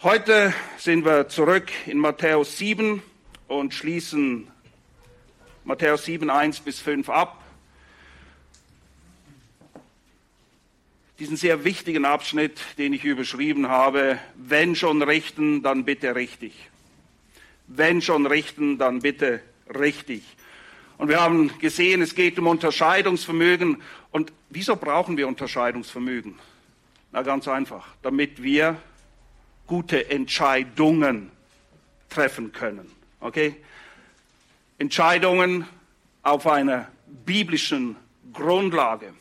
Heute sind wir zurück in Matthäus 7 und schließen Matthäus 7, 1 bis 5 ab. Diesen sehr wichtigen Abschnitt, den ich überschrieben habe, wenn schon richten, dann bitte richtig. Wenn schon richten, dann bitte richtig. Und wir haben gesehen, es geht um Unterscheidungsvermögen. Und wieso brauchen wir Unterscheidungsvermögen? Na ganz einfach, damit wir gute Entscheidungen treffen können. Okay? Entscheidungen auf einer biblischen Grundlage.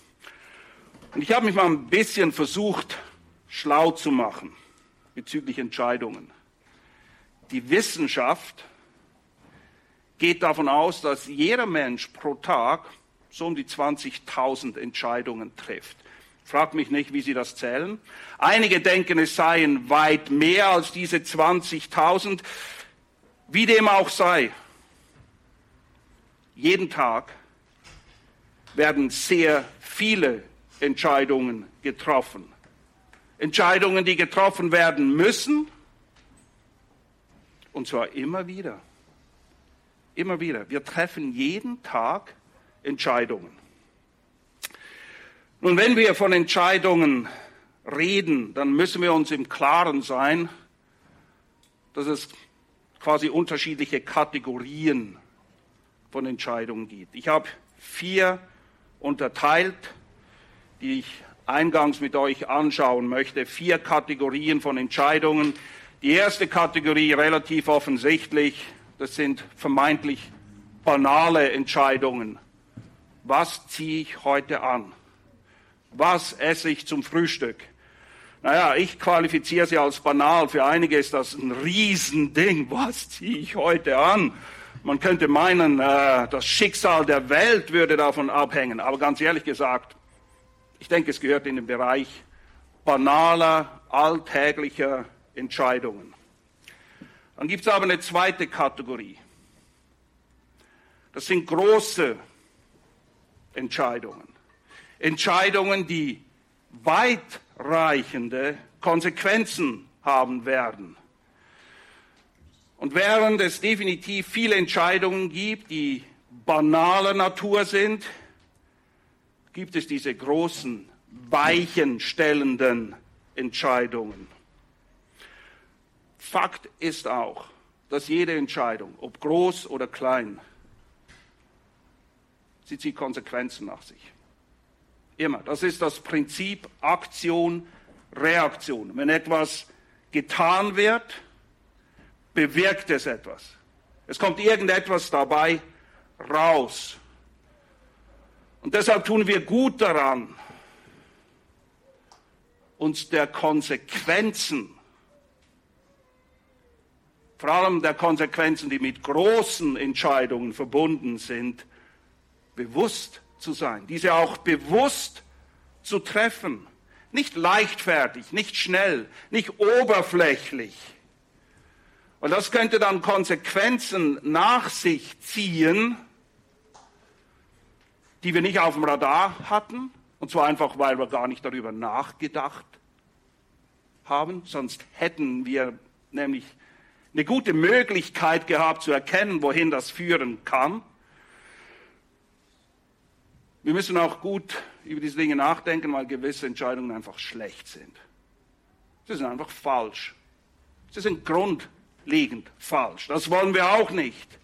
Und ich habe mich mal ein bisschen versucht, schlau zu machen bezüglich Entscheidungen. Die Wissenschaft geht davon aus, dass jeder Mensch pro Tag so um die 20.000 Entscheidungen trifft. Frag mich nicht, wie Sie das zählen. Einige denken, es seien weit mehr als diese 20.000. Wie dem auch sei, jeden Tag werden sehr viele Entscheidungen getroffen. Entscheidungen, die getroffen werden müssen. Und zwar immer wieder. Immer wieder. Wir treffen jeden Tag Entscheidungen. Nun, wenn wir von Entscheidungen reden, dann müssen wir uns im Klaren sein, dass es quasi unterschiedliche Kategorien von Entscheidungen gibt. Ich habe vier unterteilt, die ich eingangs mit euch anschauen möchte. Vier Kategorien von Entscheidungen. Die erste Kategorie relativ offensichtlich, das sind vermeintlich banale Entscheidungen. Was ziehe ich heute an? Was esse ich zum Frühstück? Naja, ich qualifiziere sie als banal. Für einige ist das ein Riesending. Was ziehe ich heute an? Man könnte meinen, äh, das Schicksal der Welt würde davon abhängen. Aber ganz ehrlich gesagt, ich denke, es gehört in den Bereich banaler, alltäglicher Entscheidungen. Dann gibt es aber eine zweite Kategorie. Das sind große Entscheidungen. Entscheidungen, die weitreichende Konsequenzen haben werden. Und während es definitiv viele Entscheidungen gibt, die banaler Natur sind, gibt es diese großen, weichenstellenden Entscheidungen. Fakt ist auch, dass jede Entscheidung, ob groß oder klein, sie zieht Konsequenzen nach sich. Immer. Das ist das Prinzip Aktion, Reaktion. Wenn etwas getan wird, bewirkt es etwas. Es kommt irgendetwas dabei raus. Und deshalb tun wir gut daran, uns der Konsequenzen, vor allem der Konsequenzen, die mit großen Entscheidungen verbunden sind, bewusst zu sein, diese auch bewusst zu treffen. Nicht leichtfertig, nicht schnell, nicht oberflächlich. Und das könnte dann Konsequenzen nach sich ziehen, die wir nicht auf dem Radar hatten, und zwar einfach, weil wir gar nicht darüber nachgedacht haben, sonst hätten wir nämlich eine gute Möglichkeit gehabt zu erkennen, wohin das führen kann. Wir müssen auch gut über diese Dinge nachdenken, weil gewisse Entscheidungen einfach schlecht sind. Sie sind einfach falsch. Sie sind grundlegend falsch. Das wollen wir auch nicht.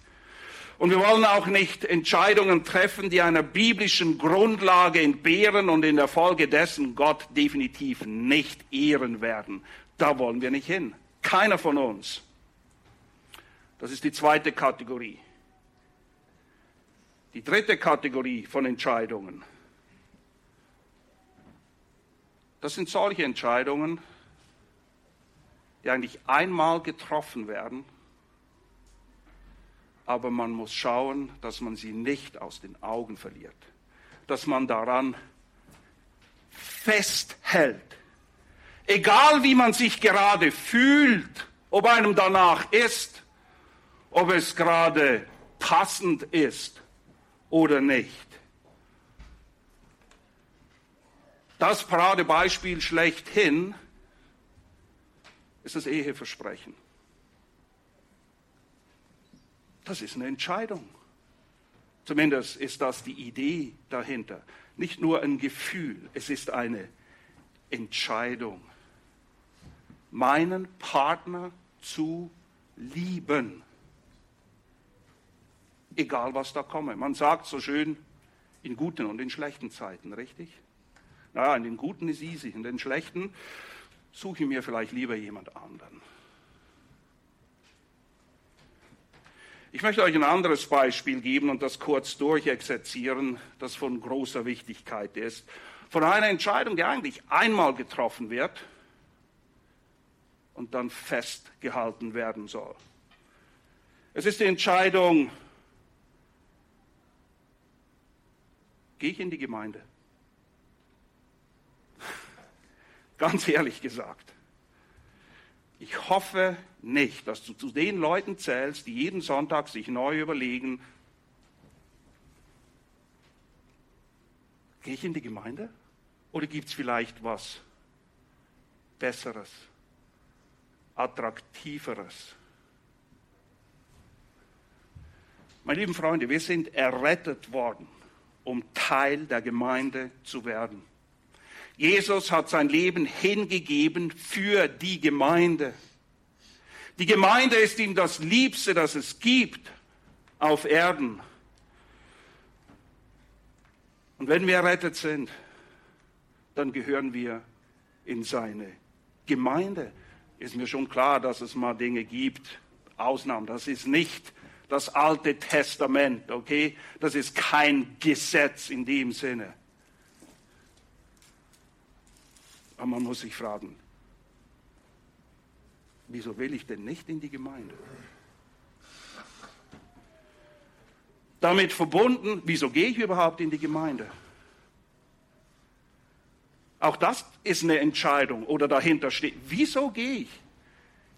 Und wir wollen auch nicht Entscheidungen treffen, die einer biblischen Grundlage entbehren und in der Folge dessen Gott definitiv nicht ehren werden. Da wollen wir nicht hin. Keiner von uns. Das ist die zweite Kategorie. Die dritte Kategorie von Entscheidungen. Das sind solche Entscheidungen, die eigentlich einmal getroffen werden, aber man muss schauen, dass man sie nicht aus den Augen verliert, dass man daran festhält. Egal wie man sich gerade fühlt, ob einem danach ist, ob es gerade passend ist oder nicht. Das Paradebeispiel schlechthin ist das Eheversprechen. Das ist eine Entscheidung. Zumindest ist das die Idee dahinter. Nicht nur ein Gefühl, es ist eine Entscheidung. Meinen Partner zu lieben. Egal was da komme. Man sagt so schön, in guten und in schlechten Zeiten, richtig? Naja, in den guten ist easy, in den schlechten suche ich mir vielleicht lieber jemand anderen. Ich möchte euch ein anderes Beispiel geben und das kurz durchexerzieren, das von großer Wichtigkeit ist. Von einer Entscheidung, die eigentlich einmal getroffen wird und dann festgehalten werden soll. Es ist die Entscheidung, gehe ich in die Gemeinde? Ganz ehrlich gesagt. Ich hoffe nicht, dass du zu den Leuten zählst, die jeden Sonntag sich neu überlegen, gehe ich in die Gemeinde? Oder gibt es vielleicht was Besseres, Attraktiveres? Meine lieben Freunde, wir sind errettet worden, um Teil der Gemeinde zu werden. Jesus hat sein Leben hingegeben für die Gemeinde. Die Gemeinde ist ihm das Liebste, das es gibt auf Erden. Und wenn wir errettet sind, dann gehören wir in seine Gemeinde. Ist mir schon klar, dass es mal Dinge gibt, Ausnahmen. Das ist nicht das Alte Testament, okay? Das ist kein Gesetz in dem Sinne. Aber man muss sich fragen, wieso will ich denn nicht in die Gemeinde? Damit verbunden, wieso gehe ich überhaupt in die Gemeinde? Auch das ist eine Entscheidung oder dahinter steht, wieso gehe ich?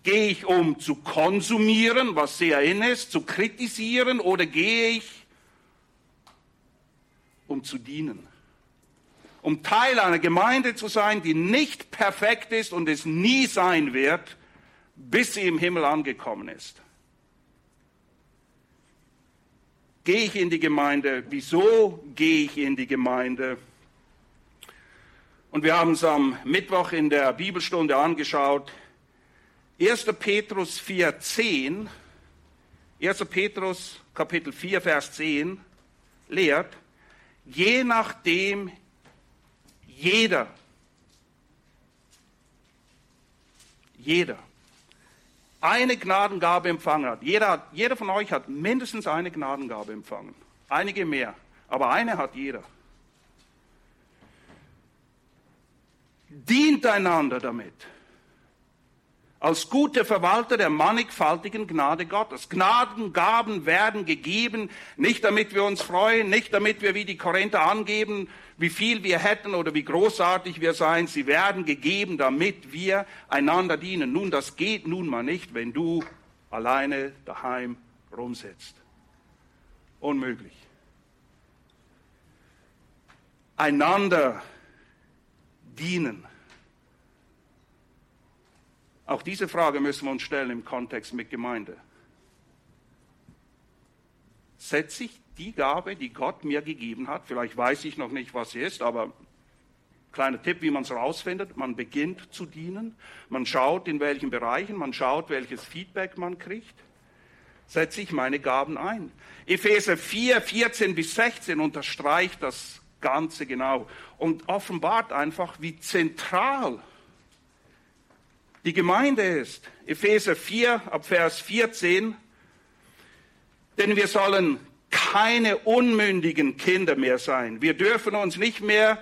Gehe ich, um zu konsumieren, was sehr in ist, zu kritisieren, oder gehe ich, um zu dienen? um Teil einer Gemeinde zu sein, die nicht perfekt ist und es nie sein wird, bis sie im Himmel angekommen ist. Gehe ich in die Gemeinde? Wieso gehe ich in die Gemeinde? Und wir haben es am Mittwoch in der Bibelstunde angeschaut. 1. Petrus 4, 10. 1. Petrus Kapitel 4, Vers 10 lehrt, je nachdem jeder, jeder eine Gnadengabe empfangen hat. Jeder, jeder von euch hat mindestens eine Gnadengabe empfangen. Einige mehr, aber eine hat jeder. Dient einander damit als gute Verwalter der mannigfaltigen Gnade Gottes. Gnadengaben werden gegeben, nicht damit wir uns freuen, nicht damit wir wie die Korinther angeben, wie viel wir hätten oder wie großartig wir seien. Sie werden gegeben, damit wir einander dienen. Nun, das geht nun mal nicht, wenn du alleine daheim rumsitzt. Unmöglich. Einander dienen auch diese Frage müssen wir uns stellen im Kontext mit Gemeinde. Setze ich die Gabe, die Gott mir gegeben hat, vielleicht weiß ich noch nicht, was sie ist, aber kleiner Tipp, wie man es rausfindet, man beginnt zu dienen, man schaut, in welchen Bereichen, man schaut, welches Feedback man kriegt, setze ich meine Gaben ein. Epheser 4, 14 bis 16 unterstreicht das Ganze genau und offenbart einfach, wie zentral die Gemeinde ist. Epheser 4 ab Vers 14. Denn wir sollen keine unmündigen Kinder mehr sein. Wir dürfen uns nicht mehr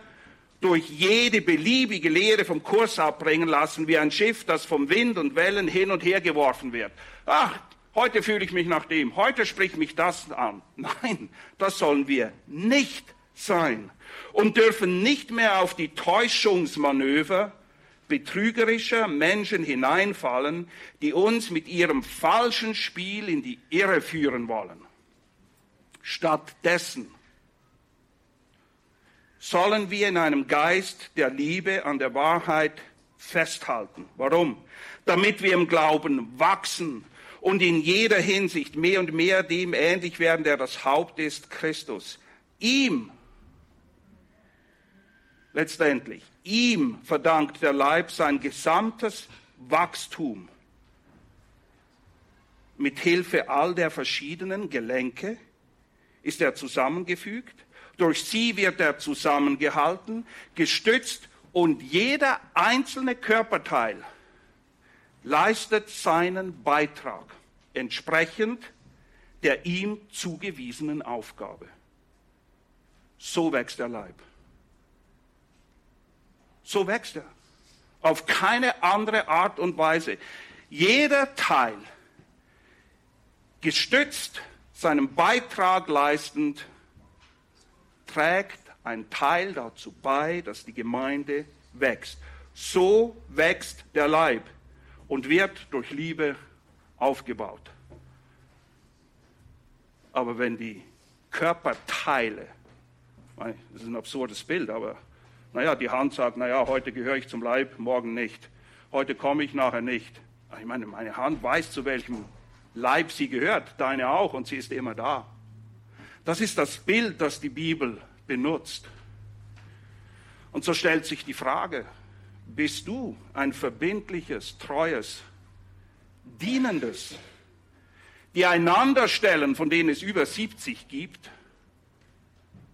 durch jede beliebige Lehre vom Kurs abbringen lassen, wie ein Schiff, das vom Wind und Wellen hin und her geworfen wird. Ach, heute fühle ich mich nach dem, heute spricht mich das an. Nein, das sollen wir nicht sein und dürfen nicht mehr auf die Täuschungsmanöver betrügerischer Menschen hineinfallen, die uns mit ihrem falschen Spiel in die Irre führen wollen. Stattdessen sollen wir in einem Geist der Liebe an der Wahrheit festhalten. Warum? damit wir im Glauben wachsen und in jeder Hinsicht mehr und mehr dem ähnlich werden, der das Haupt ist, Christus. Ihm, letztendlich, ihm verdankt der Leib sein gesamtes Wachstum mit Hilfe all der verschiedenen Gelenke ist er zusammengefügt, durch sie wird er zusammengehalten, gestützt und jeder einzelne Körperteil leistet seinen Beitrag entsprechend der ihm zugewiesenen Aufgabe. So wächst der Leib. So wächst er. Auf keine andere Art und Weise. Jeder Teil gestützt, seinen Beitrag leistend, trägt ein Teil dazu bei, dass die Gemeinde wächst. So wächst der Leib und wird durch Liebe aufgebaut. Aber wenn die Körperteile, das ist ein absurdes Bild, aber naja, die Hand sagt, naja, heute gehöre ich zum Leib, morgen nicht. Heute komme ich nachher nicht. Ich meine, meine Hand weiß, zu welchem Leib sie gehört, deine auch, und sie ist immer da. Das ist das Bild, das die Bibel benutzt. Und so stellt sich die Frage, bist du ein verbindliches, treues, dienendes, die einander stellen, von denen es über 70 gibt,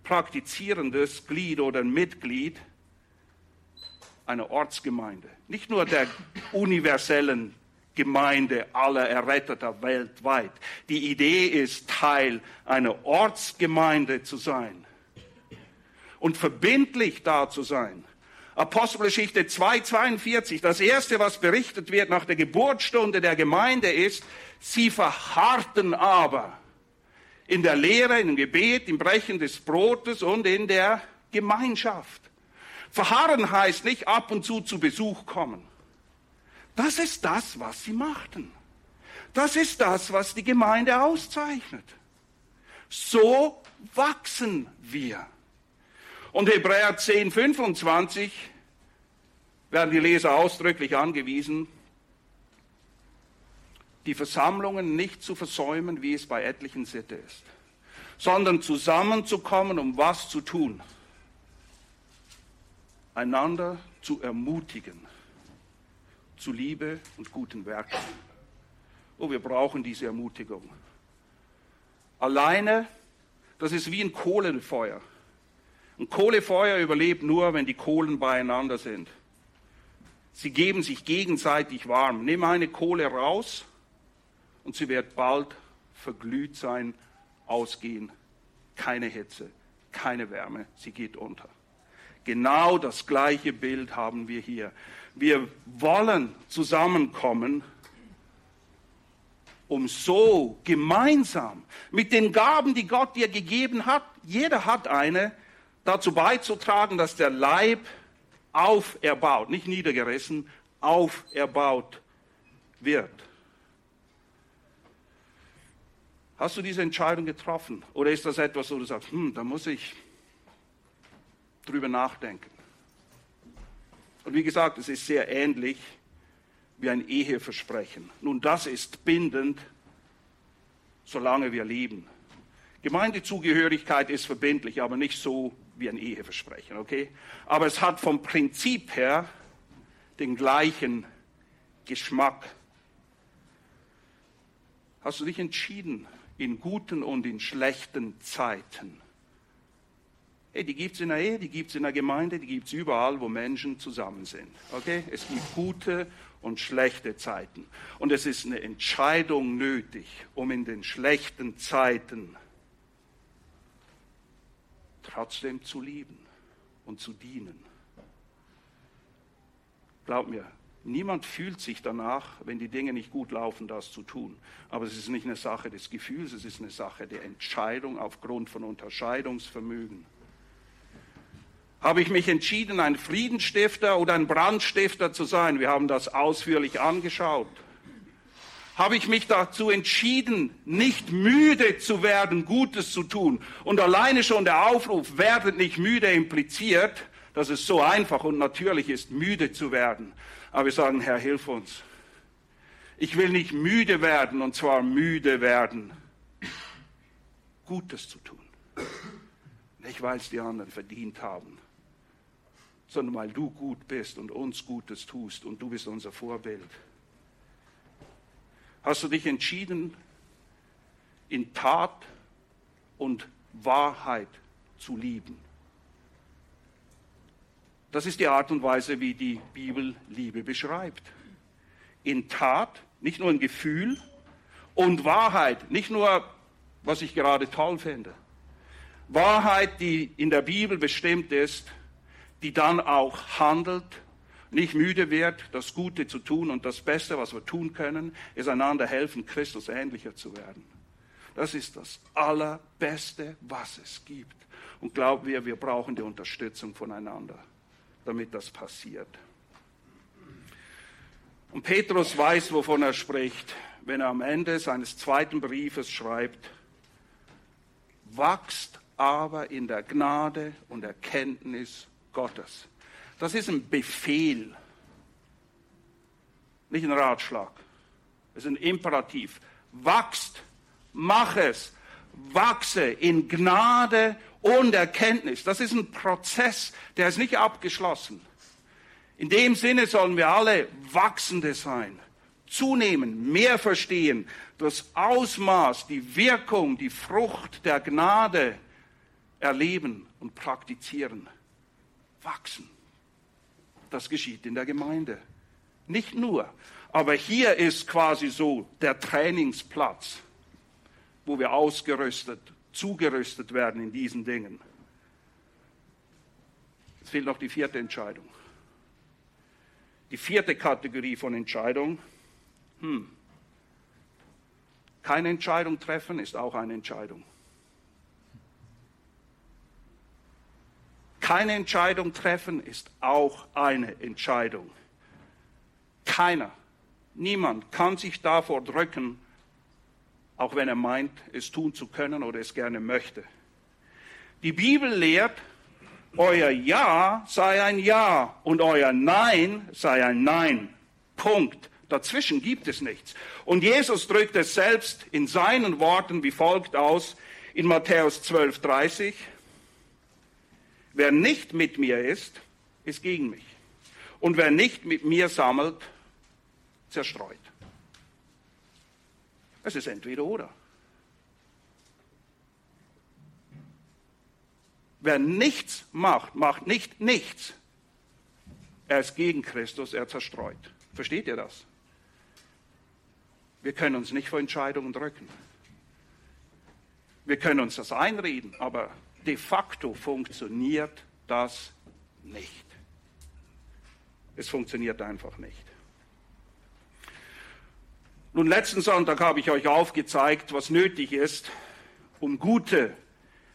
praktizierendes Glied oder Mitglied einer Ortsgemeinde, nicht nur der universellen Gemeinde aller Erretteter weltweit. Die Idee ist, Teil einer Ortsgemeinde zu sein und verbindlich da zu sein. Apostelgeschichte 2,42, das erste, was berichtet wird nach der Geburtsstunde der Gemeinde ist, sie verharrten aber in der Lehre, im Gebet, im Brechen des Brotes und in der Gemeinschaft. Verharren heißt nicht ab und zu zu Besuch kommen. Das ist das, was sie machten. Das ist das, was die Gemeinde auszeichnet. So wachsen wir. Und Hebräer 10, 25 werden die Leser ausdrücklich angewiesen, die Versammlungen nicht zu versäumen, wie es bei etlichen Sitte ist, sondern zusammenzukommen, um was zu tun? Einander zu ermutigen zu Liebe und guten Werken. Oh, wir brauchen diese Ermutigung. Alleine, das ist wie ein Kohlenfeuer. Ein Kohlefeuer überlebt nur, wenn die Kohlen beieinander sind. Sie geben sich gegenseitig warm. Nimm eine Kohle raus und sie wird bald verglüht sein, ausgehen. Keine Hitze, keine Wärme, sie geht unter. Genau das gleiche Bild haben wir hier. Wir wollen zusammenkommen, um so gemeinsam mit den Gaben, die Gott dir gegeben hat, jeder hat eine, dazu beizutragen, dass der Leib auferbaut, nicht niedergerissen, auferbaut wird. Hast du diese Entscheidung getroffen? Oder ist das etwas, wo du sagst, hm, da muss ich drüber nachdenken? Und wie gesagt, es ist sehr ähnlich wie ein Eheversprechen. Nun, das ist bindend, solange wir leben. Gemeindezugehörigkeit ist verbindlich, aber nicht so wie ein Eheversprechen, okay? Aber es hat vom Prinzip her den gleichen Geschmack. Hast du dich entschieden, in guten und in schlechten Zeiten Hey, die gibt es in der Ehe, die gibt es in der Gemeinde, die gibt es überall, wo Menschen zusammen sind. Okay? Es gibt gute und schlechte Zeiten. Und es ist eine Entscheidung nötig, um in den schlechten Zeiten trotzdem zu lieben und zu dienen. Glaub mir, niemand fühlt sich danach, wenn die Dinge nicht gut laufen, das zu tun. Aber es ist nicht eine Sache des Gefühls, es ist eine Sache der Entscheidung aufgrund von Unterscheidungsvermögen. Habe ich mich entschieden, ein Friedensstifter oder ein Brandstifter zu sein? Wir haben das ausführlich angeschaut. Habe ich mich dazu entschieden, nicht müde zu werden, Gutes zu tun? Und alleine schon der Aufruf, werdet nicht müde, impliziert, dass es so einfach und natürlich ist, müde zu werden. Aber wir sagen, Herr, hilf uns. Ich will nicht müde werden, und zwar müde werden, Gutes zu tun. Nicht, weil es die anderen verdient haben, sondern weil du gut bist und uns Gutes tust und du bist unser Vorbild. Hast du dich entschieden, in Tat und Wahrheit zu lieben? Das ist die Art und Weise, wie die Bibel Liebe beschreibt. In Tat, nicht nur in Gefühl, und Wahrheit, nicht nur, was ich gerade toll finde. Wahrheit, die in der Bibel bestimmt ist, die dann auch handelt, nicht müde wird, das Gute zu tun und das Beste, was wir tun können, ist einander helfen, Christus ähnlicher zu werden. Das ist das Allerbeste, was es gibt. Und glauben wir, wir brauchen die Unterstützung voneinander, damit das passiert. Und Petrus weiß, wovon er spricht, wenn er am Ende seines zweiten Briefes schreibt, wachst aber in der Gnade und Erkenntnis Gottes. Das ist ein Befehl, nicht ein Ratschlag. Es ist ein Imperativ. Wachst, mach es, wachse in Gnade und Erkenntnis. Das ist ein Prozess, der ist nicht abgeschlossen. In dem Sinne sollen wir alle Wachsende sein, zunehmen, mehr verstehen, das Ausmaß, die Wirkung, die Frucht der Gnade erleben und praktizieren. Wachsen. Das geschieht in der Gemeinde. Nicht nur. Aber hier ist quasi so der Trainingsplatz, wo wir ausgerüstet, zugerüstet werden in diesen Dingen. Es fehlt noch die vierte Entscheidung. Die vierte Kategorie von Entscheidung. Hm. Keine Entscheidung treffen ist auch eine Entscheidung. Keine Entscheidung treffen ist auch eine Entscheidung. Keiner, niemand kann sich davor drücken, auch wenn er meint, es tun zu können oder es gerne möchte. Die Bibel lehrt, euer Ja sei ein Ja und euer Nein sei ein Nein. Punkt. Dazwischen gibt es nichts. Und Jesus drückt es selbst in seinen Worten wie folgt aus in Matthäus 12, 30. Wer nicht mit mir ist, ist gegen mich. Und wer nicht mit mir sammelt, zerstreut. Es ist entweder oder. Wer nichts macht, macht nicht nichts. Er ist gegen Christus, er zerstreut. Versteht ihr das? Wir können uns nicht vor Entscheidungen drücken. Wir können uns das einreden, aber de facto funktioniert das nicht. Es funktioniert einfach nicht. Nun, letzten Sonntag habe ich euch aufgezeigt, was nötig ist, um gute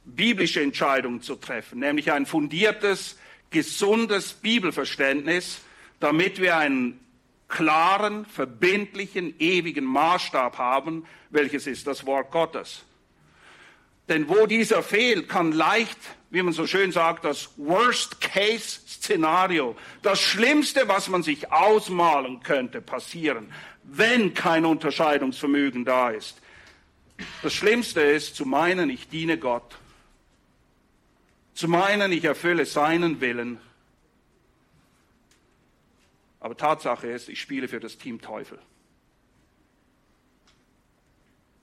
biblische Entscheidungen zu treffen, nämlich ein fundiertes, gesundes Bibelverständnis, damit wir einen klaren, verbindlichen, ewigen Maßstab haben, welches ist das Wort Gottes. Denn wo dieser fehlt, kann leicht, wie man so schön sagt, das Worst-Case-Szenario, das Schlimmste, was man sich ausmalen könnte, passieren, wenn kein Unterscheidungsvermögen da ist. Das Schlimmste ist zu meinen, ich diene Gott, zu meinen, ich erfülle seinen Willen. Aber Tatsache ist, ich spiele für das Team Teufel.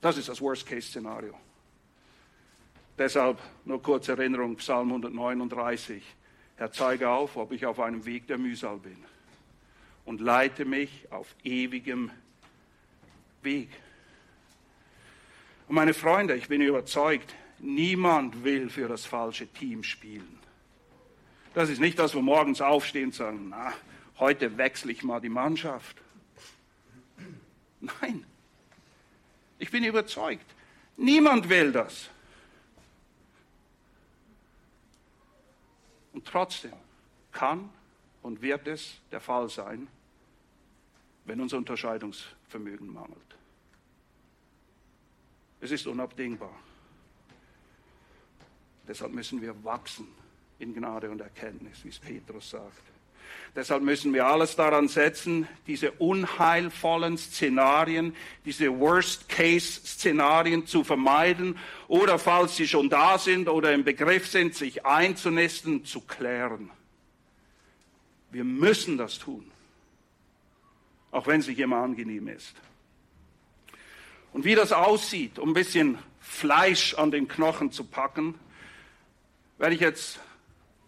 Das ist das Worst-Case-Szenario. Deshalb nur kurze Erinnerung, Psalm 139. Herr, zeige auf, ob ich auf einem Weg der Mühsal bin und leite mich auf ewigem Weg. Und meine Freunde, ich bin überzeugt, niemand will für das falsche Team spielen. Das ist nicht, dass wir morgens aufstehen und sagen, na, heute wechsle ich mal die Mannschaft. Nein, ich bin überzeugt, niemand will das. Und trotzdem kann und wird es der Fall sein, wenn unser Unterscheidungsvermögen mangelt. Es ist unabdingbar. Deshalb müssen wir wachsen in Gnade und Erkenntnis, wie es Petrus sagt. Deshalb müssen wir alles daran setzen, diese unheilvollen Szenarien, diese Worst-Case-Szenarien zu vermeiden oder falls sie schon da sind oder im Begriff sind, sich einzunisten, zu klären. Wir müssen das tun, auch wenn es nicht immer angenehm ist. Und wie das aussieht, um ein bisschen Fleisch an den Knochen zu packen, werde ich jetzt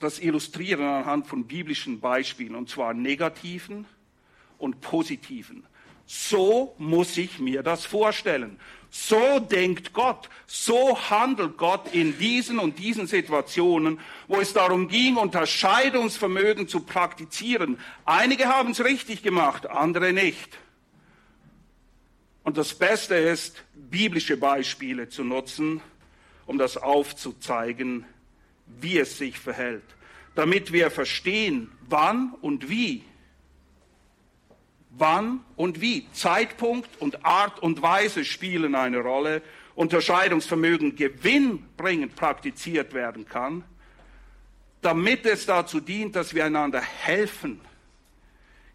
das illustrieren anhand von biblischen Beispielen, und zwar negativen und positiven. So muss ich mir das vorstellen. So denkt Gott, so handelt Gott in diesen und diesen Situationen, wo es darum ging, Unterscheidungsvermögen zu praktizieren. Einige haben es richtig gemacht, andere nicht. Und das Beste ist, biblische Beispiele zu nutzen, um das aufzuzeigen, wie es sich verhält, damit wir verstehen, wann und wie. Wann und wie. Zeitpunkt und Art und Weise spielen eine Rolle. Unterscheidungsvermögen gewinnbringend praktiziert werden kann, damit es dazu dient, dass wir einander helfen,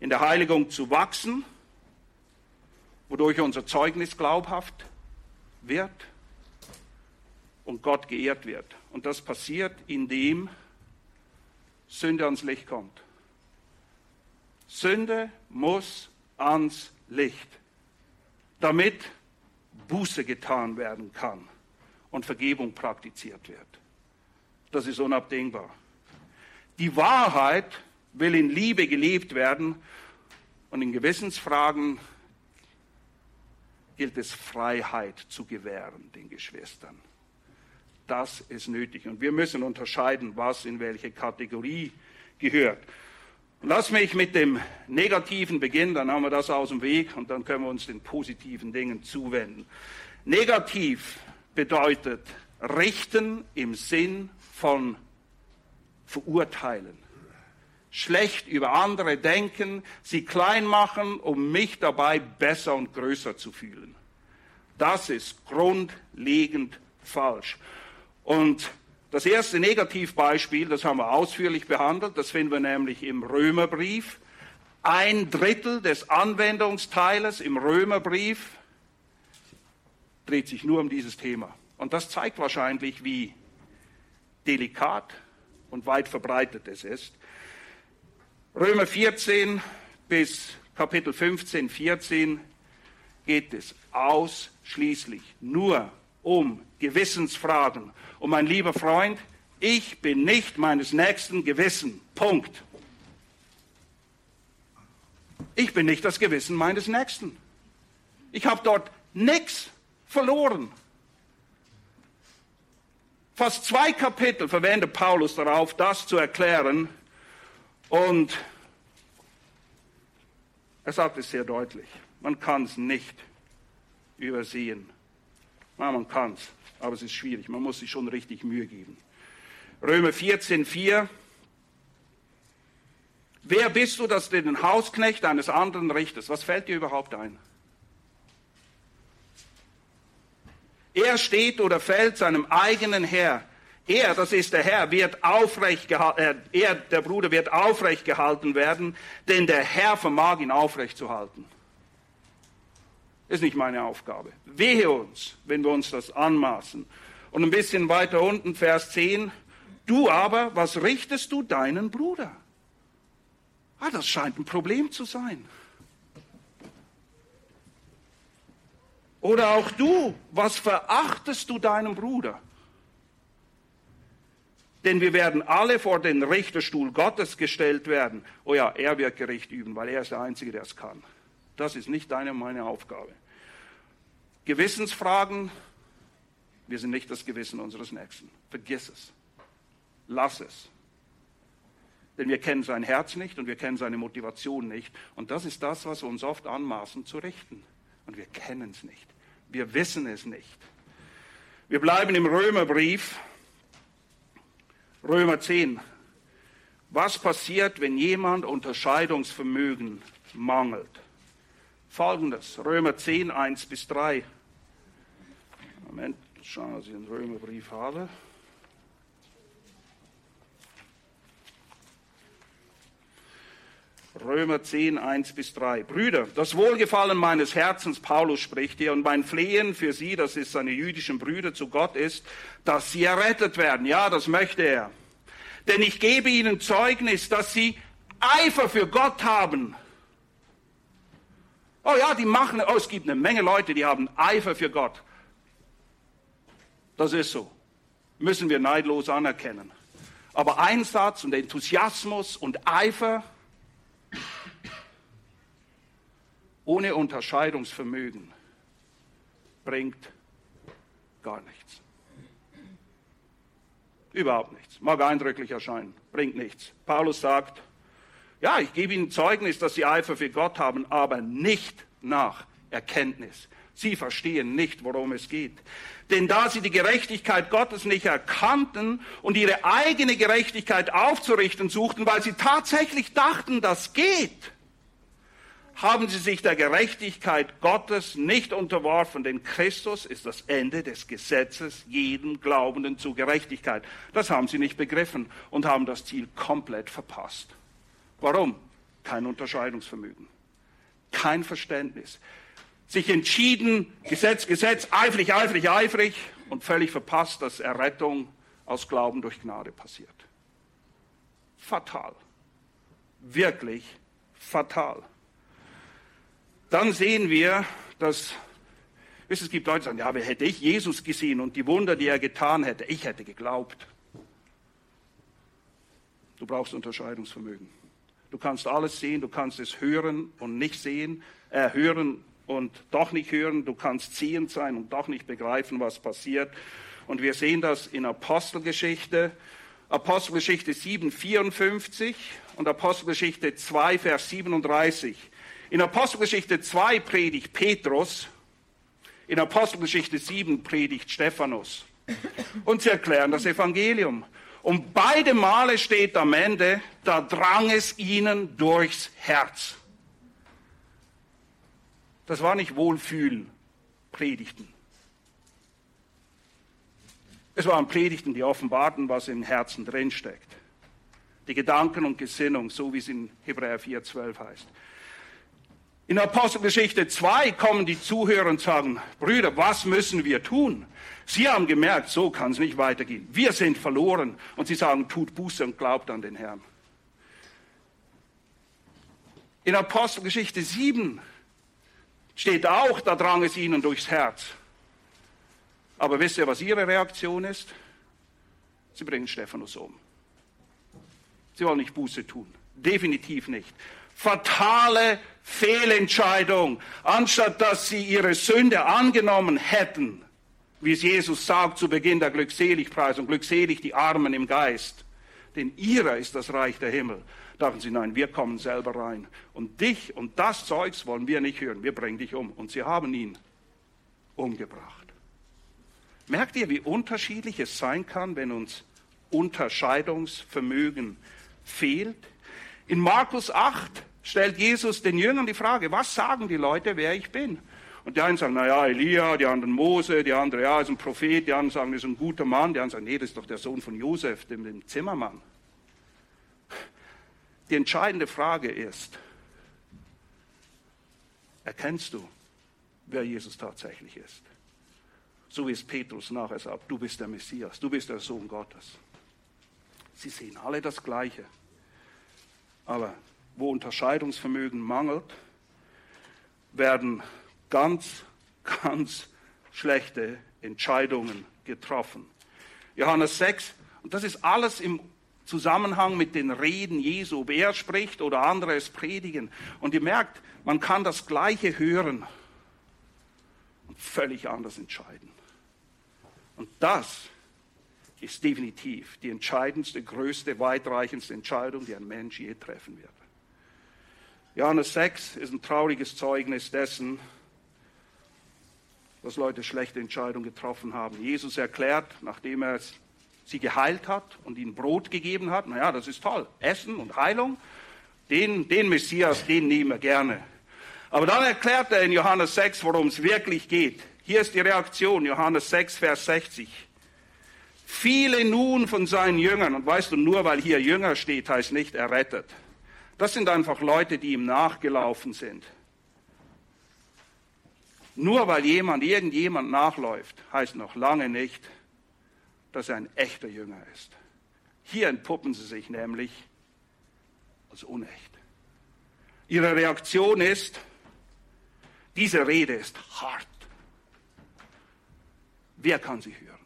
in der Heiligung zu wachsen wodurch unser Zeugnis glaubhaft wird und Gott geehrt wird. Und das passiert, indem Sünde ans Licht kommt. Sünde muss ans Licht, damit Buße getan werden kann und Vergebung praktiziert wird. Das ist unabdingbar. Die Wahrheit will in Liebe gelebt werden und in Gewissensfragen gilt es Freiheit zu gewähren den Geschwistern. Das ist nötig. Und wir müssen unterscheiden, was in welche Kategorie gehört. Lass mich mit dem Negativen beginnen, dann haben wir das aus dem Weg und dann können wir uns den positiven Dingen zuwenden. Negativ bedeutet richten im Sinn von verurteilen schlecht über andere denken, sie klein machen, um mich dabei besser und größer zu fühlen. Das ist grundlegend falsch. Und das erste Negativbeispiel, das haben wir ausführlich behandelt, das finden wir nämlich im Römerbrief. Ein Drittel des Anwendungsteiles im Römerbrief dreht sich nur um dieses Thema. Und das zeigt wahrscheinlich, wie delikat und weit verbreitet es ist. Römer 14 bis Kapitel 15, 14 geht es ausschließlich nur um Gewissensfragen. Und mein lieber Freund, ich bin nicht meines Nächsten Gewissen. Punkt. Ich bin nicht das Gewissen meines Nächsten. Ich habe dort nichts verloren. Fast zwei Kapitel verwendet Paulus darauf, das zu erklären, und er sagt es sehr deutlich. Man kann es nicht übersehen. Na, man kann es, aber es ist schwierig. Man muss sich schon richtig Mühe geben. Römer 14, 4. Wer bist du, dass du den Hausknecht eines anderen richtest? Was fällt dir überhaupt ein? Er steht oder fällt seinem eigenen Herr. Er, das ist der Herr, wird aufrecht gehalten, äh, er, der Bruder wird aufrecht gehalten werden, denn der Herr vermag ihn aufrecht zu halten. Ist nicht meine Aufgabe. Wehe uns, wenn wir uns das anmaßen. Und ein bisschen weiter unten, Vers 10. Du aber, was richtest du deinen Bruder? Ah, das scheint ein Problem zu sein. Oder auch du, was verachtest du deinen Bruder? Denn wir werden alle vor den Richterstuhl Gottes gestellt werden. Oh ja, er wird Gericht üben, weil er ist der Einzige, der es kann. Das ist nicht deine und meine Aufgabe. Gewissensfragen, wir sind nicht das Gewissen unseres Nächsten. Vergiss es. Lass es. Denn wir kennen sein Herz nicht und wir kennen seine Motivation nicht. Und das ist das, was wir uns oft anmaßen zu richten. Und wir kennen es nicht. Wir wissen es nicht. Wir bleiben im Römerbrief Römer 10. Was passiert, wenn jemand Unterscheidungsvermögen mangelt? Folgendes, Römer 10, 1 bis 3. Moment, schauen, dass ich einen Römerbrief habe. Römer 10, 1 bis 3. Brüder, das Wohlgefallen meines Herzens, Paulus spricht hier, und mein Flehen für sie, das ist seine jüdischen Brüder zu Gott ist, dass sie errettet werden. Ja, das möchte er. Denn ich gebe ihnen Zeugnis, dass sie Eifer für Gott haben. Oh ja, die machen, oh, es gibt eine Menge Leute, die haben Eifer für Gott. Das ist so. Müssen wir neidlos anerkennen. Aber Einsatz und Enthusiasmus und Eifer ohne Unterscheidungsvermögen bringt gar nichts. Überhaupt nichts. Mag eindrücklich erscheinen, bringt nichts. Paulus sagt, ja, ich gebe ihnen Zeugnis, dass sie Eifer für Gott haben, aber nicht nach Erkenntnis. Sie verstehen nicht, worum es geht. Denn da sie die Gerechtigkeit Gottes nicht erkannten und ihre eigene Gerechtigkeit aufzurichten suchten, weil sie tatsächlich dachten, das geht, haben sie sich der Gerechtigkeit Gottes nicht unterworfen, denn Christus ist das Ende des Gesetzes jedem Glaubenden zu Gerechtigkeit. Das haben sie nicht begriffen und haben das Ziel komplett verpasst. Warum? Kein Unterscheidungsvermögen, kein Verständnis. Sich entschieden, Gesetz, Gesetz, eifrig, eifrig, eifrig und völlig verpasst, dass Errettung aus Glauben durch Gnade passiert. Fatal. Wirklich fatal dann sehen wir, dass es gibt Leute, die sagen, ja, aber hätte ich Jesus gesehen und die Wunder, die er getan hätte, ich hätte geglaubt. Du brauchst Unterscheidungsvermögen. Du kannst alles sehen, du kannst es hören und nicht sehen, äh, hören und doch nicht hören. Du kannst ziehend sein und doch nicht begreifen, was passiert. Und wir sehen das in Apostelgeschichte, Apostelgeschichte 7, 54 und Apostelgeschichte 2, Vers 37. In Apostelgeschichte 2 predigt Petrus, in Apostelgeschichte 7 predigt Stephanus. Und sie erklären das Evangelium. Und beide Male steht am Ende, da drang es ihnen durchs Herz. Das war nicht Wohlfühlen, Predigten. Es waren Predigten, die offenbarten, was im Herzen drinsteckt. Die Gedanken und Gesinnung, so wie es in Hebräer 4,12 heißt. In Apostelgeschichte 2 kommen die Zuhörer und sagen, Brüder, was müssen wir tun? Sie haben gemerkt, so kann es nicht weitergehen. Wir sind verloren. Und sie sagen, tut Buße und glaubt an den Herrn. In Apostelgeschichte 7 steht auch, da drang es ihnen durchs Herz. Aber wisst ihr, was ihre Reaktion ist? Sie bringen Stephanus um. Sie wollen nicht Buße tun. Definitiv nicht fatale Fehlentscheidung. Anstatt dass sie ihre Sünde angenommen hätten, wie es Jesus sagt zu Beginn der Glückseligpreisung, glückselig die Armen im Geist, denn ihrer ist das Reich der Himmel. Dachten sie, nein, wir kommen selber rein. Und dich und das Zeugs wollen wir nicht hören, wir bringen dich um. Und sie haben ihn umgebracht. Merkt ihr, wie unterschiedlich es sein kann, wenn uns Unterscheidungsvermögen fehlt? In Markus 8 stellt Jesus den Jüngern die Frage, was sagen die Leute, wer ich bin? Und die einen sagen, naja, Elia, die anderen Mose, die anderen, ja, ist ein Prophet, die anderen sagen, ist ein guter Mann, die anderen sagen, nee, das ist doch der Sohn von Josef, dem, dem Zimmermann. Die entscheidende Frage ist, erkennst du, wer Jesus tatsächlich ist? So wie es Petrus nachher sagt, du bist der Messias, du bist der Sohn Gottes. Sie sehen alle das Gleiche. Aber wo Unterscheidungsvermögen mangelt, werden ganz, ganz schlechte Entscheidungen getroffen. Johannes 6, und das ist alles im Zusammenhang mit den Reden Jesu, ob er spricht oder andere es predigen. Und ihr merkt, man kann das Gleiche hören und völlig anders entscheiden. Und das ist definitiv die entscheidendste, größte, weitreichendste Entscheidung, die ein Mensch je treffen wird. Johannes 6 ist ein trauriges Zeugnis dessen, dass Leute schlechte Entscheidungen getroffen haben. Jesus erklärt, nachdem er sie geheilt hat und ihnen Brot gegeben hat, naja, das ist toll, Essen und Heilung, den, den Messias, den nehmen wir gerne. Aber dann erklärt er in Johannes 6, worum es wirklich geht. Hier ist die Reaktion, Johannes 6, Vers 60. Viele nun von seinen Jüngern, und weißt du, nur weil hier Jünger steht, heißt nicht errettet Das sind einfach Leute, die ihm nachgelaufen sind. Nur weil jemand irgendjemand nachläuft, heißt noch lange nicht, dass er ein echter Jünger ist. Hier entpuppen sie sich nämlich als unecht. Ihre Reaktion ist, diese Rede ist hart. Wer kann sie hören?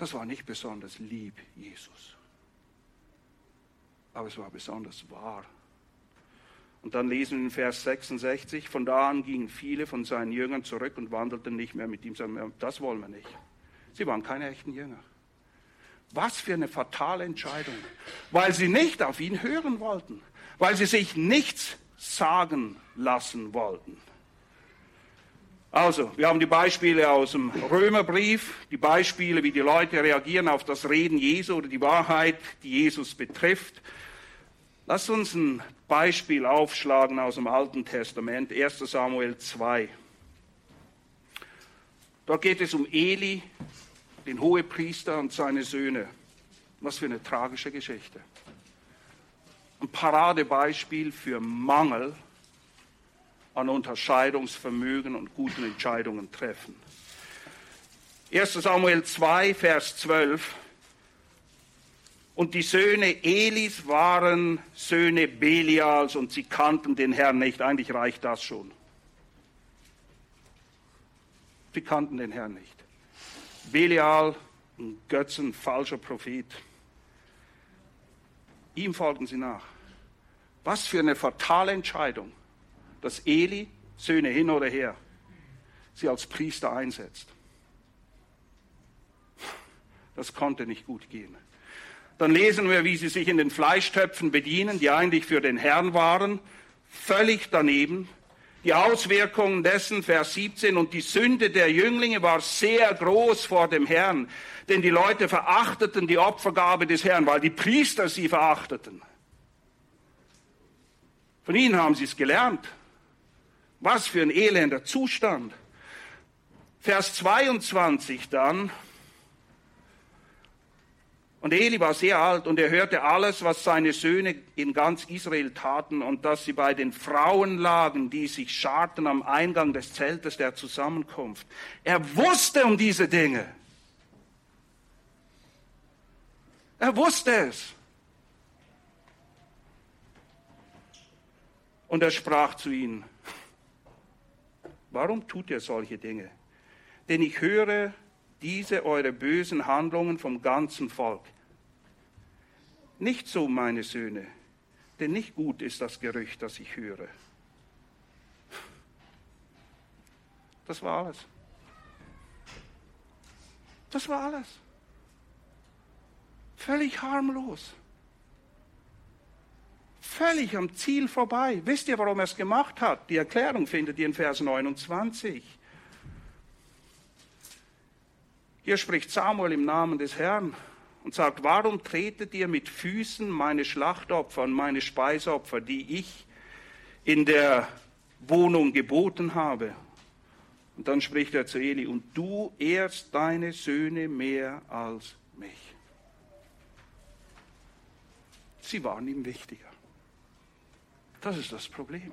Das war nicht besonders lieb, Jesus. Aber es war besonders wahr. Und dann lesen wir in Vers 66, von da an gingen viele von seinen Jüngern zurück und wandelten nicht mehr mit ihm. Das wollen wir nicht. Sie waren keine echten Jünger. Was für eine fatale Entscheidung, weil sie nicht auf ihn hören wollten, weil sie sich nichts sagen lassen wollten. Also, wir haben die Beispiele aus dem Römerbrief, die Beispiele, wie die Leute reagieren auf das Reden Jesu oder die Wahrheit, die Jesus betrifft. Lass uns ein Beispiel aufschlagen aus dem Alten Testament, 1 Samuel 2. Dort geht es um Eli, den Hohepriester und seine Söhne. Was für eine tragische Geschichte. Ein Paradebeispiel für Mangel an Unterscheidungsvermögen und guten Entscheidungen treffen. 1 Samuel 2, Vers 12. Und die Söhne Elis waren Söhne Belials und sie kannten den Herrn nicht. Eigentlich reicht das schon. Sie kannten den Herrn nicht. Belial, ein Götzen, falscher Prophet. Ihm folgen sie nach. Was für eine fatale Entscheidung, dass Eli, Söhne hin oder her, sie als Priester einsetzt. Das konnte nicht gut gehen. Dann lesen wir, wie sie sich in den Fleischtöpfen bedienen, die eigentlich für den Herrn waren. Völlig daneben. Die Auswirkungen dessen, Vers 17, und die Sünde der Jünglinge war sehr groß vor dem Herrn, denn die Leute verachteten die Opfergabe des Herrn, weil die Priester sie verachteten. Von ihnen haben sie es gelernt. Was für ein elender Zustand. Vers 22 dann, und Eli war sehr alt und er hörte alles, was seine Söhne in ganz Israel taten und dass sie bei den Frauen lagen, die sich scharten am Eingang des Zeltes der Zusammenkunft. Er wusste um diese Dinge. Er wusste es. Und er sprach zu ihnen, warum tut ihr solche Dinge? Denn ich höre diese eure bösen Handlungen vom ganzen Volk. Nicht so, meine Söhne, denn nicht gut ist das Gerücht, das ich höre. Das war alles. Das war alles. Völlig harmlos. Völlig am Ziel vorbei. Wisst ihr, warum er es gemacht hat? Die Erklärung findet ihr in Vers 29. Hier spricht Samuel im Namen des Herrn und sagt, warum tretet ihr mit Füßen meine Schlachtopfer und meine Speisopfer, die ich in der Wohnung geboten habe? Und dann spricht er zu Eli, und du ehrst deine Söhne mehr als mich. Sie waren ihm wichtiger. Das ist das Problem.